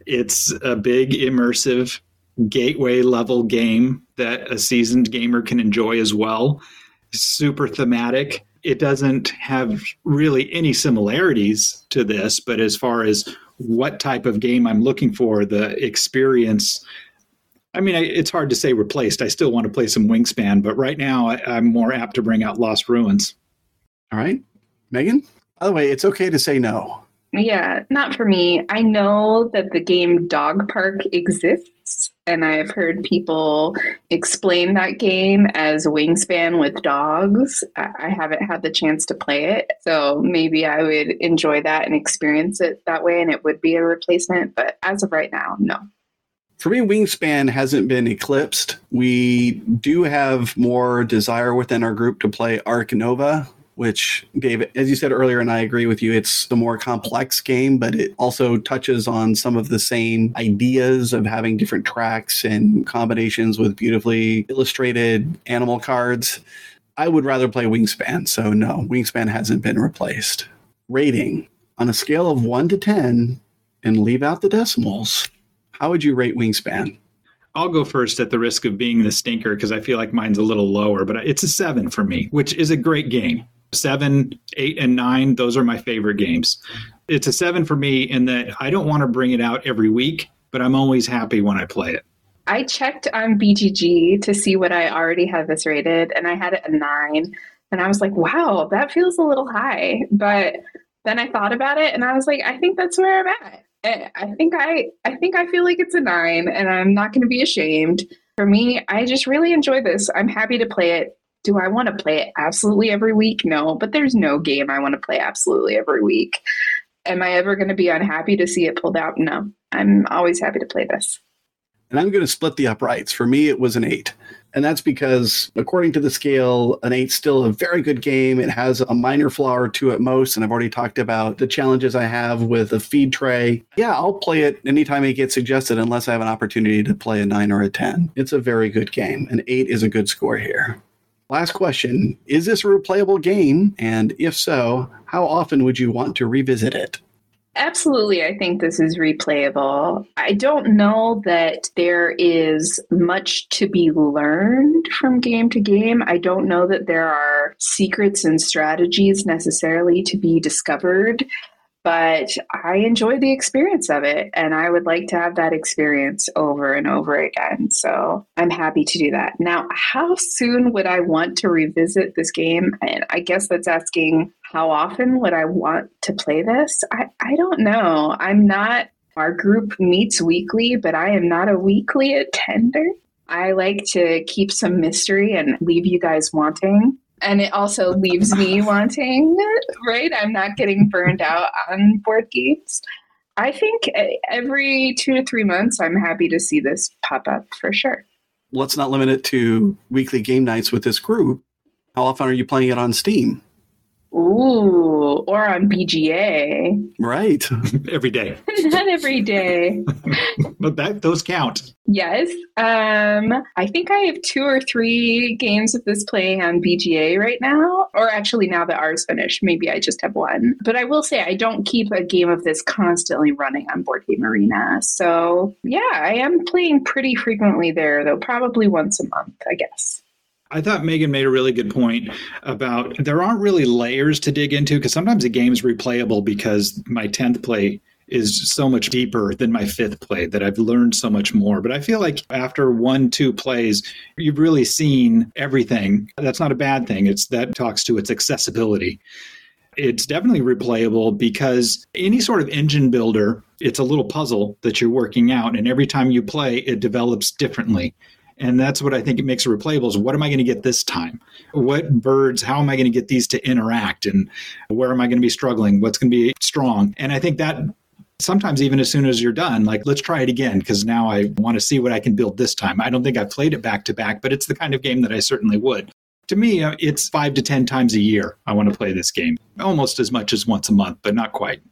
It's a big, immersive, gateway level game that a seasoned gamer can enjoy as well. Super thematic it doesn't have really any similarities to this, but as far as what type of game I'm looking for, the experience. I mean, it's hard to say replaced. I still want to play some Wingspan, but right now I, am more apt to bring out Lost Ruins. All right. Megan? By the way, it's okay to say no. Yeah, not for me. I know that the game Dog Park exists, and I've heard people explain that game as Wingspan with dogs. I haven't had the chance to play it, so maybe I would enjoy that and experience it that way, and it would be a replacement. But as of right now, no. For me, Wingspan hasn't been eclipsed. We do have more desire within our group to play Ark Nova, which Dave, as you said earlier, and I agree with you, it's the more complex game, but it also touches on some of the same ideas of having different tracks and combinations with beautifully illustrated animal cards. I would rather play Wingspan, so no, Wingspan hasn't been replaced. Rating on a scale of 1 to 10 and leave out the decimals, how would you rate Wingspan? I'll go first at the risk of being the stinker because I feel like mine's a little lower, but it's a seven for me, which is a great game seven, eight, and nine, those are my favorite games. It's a seven for me in that I don't want to bring it out every week, but I'm always happy when I play it. I checked on BGG to see what I already had this rated, and I had it a nine. And I was like, wow, that feels a little high. But then I thought about it and I was like, I think that's where I'm at. Eh, I think I I think I feel like it's a nine and I'm not gonna be ashamed. For me, I just really enjoy this. I'm happy to play it do I want to play it absolutely every week? No, but there's no game I want to play absolutely every week. Am I ever going to be unhappy to see it pulled out? No, I'm always happy to play this. And I'm going to split the uprights. For me, it was an eight. And that's because, according to the scale, an eight's still a very good game. It has a minor flaw or two at most. And I've already talked about the challenges I have with a feed tray. Yeah, I'll play it anytime it gets suggested, unless I have an opportunity to play a nine or a 10. It's a very good game. An eight is a good score here. Last question Is this a replayable game? And if so, how often would you want to revisit it? Absolutely, I think this is replayable. I don't know that there is much to be learned from game to game. I don't know that there are secrets and strategies necessarily to be discovered but I enjoy the experience of it and I would like to have that experience over and over again. So I'm happy to do that. Now, how soon would I want to revisit this game? And I guess that's asking how often would I want to play this? I, I don't know. I'm not, our group meets weekly, but I am not a weekly attender. I like to keep some mystery and leave you guys wanting. And it also leaves me wanting, right? I'm not getting burned out on board games. I think every two to three months, I'm happy to see this pop up for sure. Let's not limit it to weekly game nights with this group. How often are you playing it on Steam? Ooh, or on BGA. Right. every day. Not every day. but that those count. Yes. Um, I think I have two or three games of this playing on BGA right now. Or actually now that ours finished, maybe I just have one. But I will say I don't keep a game of this constantly running on Board Game Arena. So yeah, I am playing pretty frequently there, though probably once a month, I guess. I thought Megan made a really good point about there aren't really layers to dig into because sometimes a game's replayable because my 10th play is so much deeper than my fifth play that I've learned so much more. But I feel like after one, two plays, you've really seen everything. That's not a bad thing. It's that talks to its accessibility. It's definitely replayable because any sort of engine builder, it's a little puzzle that you're working out. And every time you play, it develops differently. And that's what I think it makes it replayable is what am I going to get this time? What birds, how am I going to get these to interact? And where am I going to be struggling? What's going to be strong? And I think that sometimes even as soon as you're done, like, let's try it again because now I want to see what I can build this time. I don't think I've played it back to back, but it's the kind of game that I certainly would. To me, uh, it's five to 10 times a year I want to play this game, almost as much as once a month, but not quite.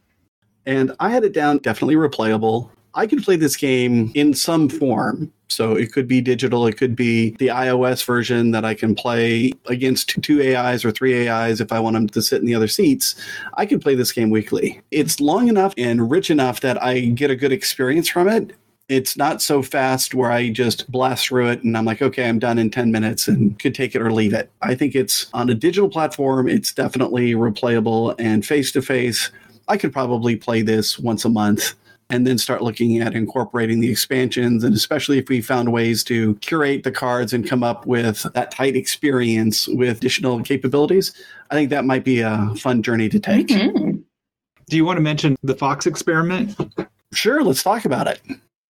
And I had it down definitely replayable. I could play this game in some form. So it could be digital, it could be the iOS version that I can play against two AIs or three AIs if I want them to sit in the other seats. I can play this game weekly. It's long enough and rich enough that I get a good experience from it. It's not so fast where I just blast through it and I'm like, okay, I'm done in 10 minutes and could take it or leave it. I think it's on a digital platform, it's definitely replayable and face to face. I could probably play this once a month and then start looking at incorporating the expansions. And especially if we found ways to curate the cards and come up with that tight experience with additional capabilities, I think that might be a fun journey to take. Mm-hmm. Do you want to mention the Fox experiment? Sure, let's talk about it.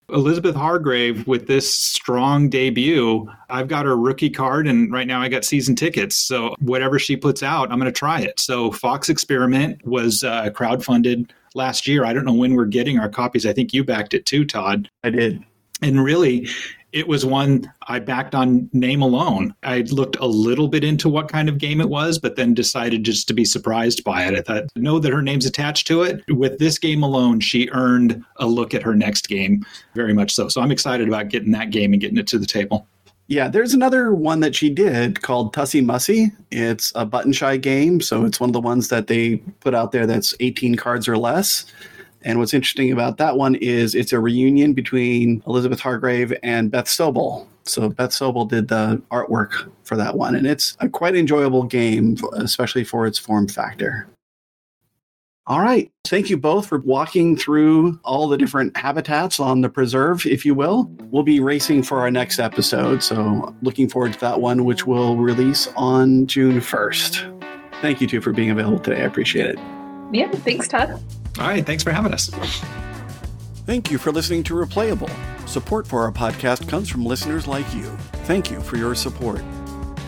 Elizabeth Hargrave with this strong debut. I've got her rookie card, and right now I got season tickets. So whatever she puts out, I'm going to try it. So Fox Experiment was uh, crowdfunded last year. I don't know when we're getting our copies. I think you backed it too, Todd. I did. And really, it was one I backed on name alone. I looked a little bit into what kind of game it was, but then decided just to be surprised by it. I thought, know that her name's attached to it. With this game alone, she earned a look at her next game, very much so. So I'm excited about getting that game and getting it to the table. Yeah, there's another one that she did called Tussie Mussy. It's a button shy game, so it's one of the ones that they put out there that's 18 cards or less. And what's interesting about that one is it's a reunion between Elizabeth Hargrave and Beth Sobel. So Beth Sobel did the artwork for that one, and it's a quite enjoyable game, especially for its form factor. All right. Thank you both for walking through all the different habitats on the preserve, if you will. We'll be racing for our next episode, so looking forward to that one, which will release on June 1st. Thank you two for being available today. I appreciate it. Yeah, thanks, Todd. All right. Thanks for having us. Thank you for listening to Replayable. Support for our podcast comes from listeners like you. Thank you for your support.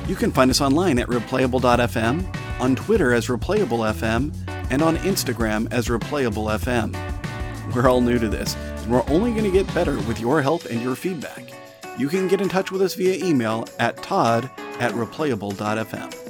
You can find us online at replayable.fm, on Twitter as replayablefm, and on Instagram as replayablefm. We're all new to this, and we're only going to get better with your help and your feedback. You can get in touch with us via email at todd at replayable.fm.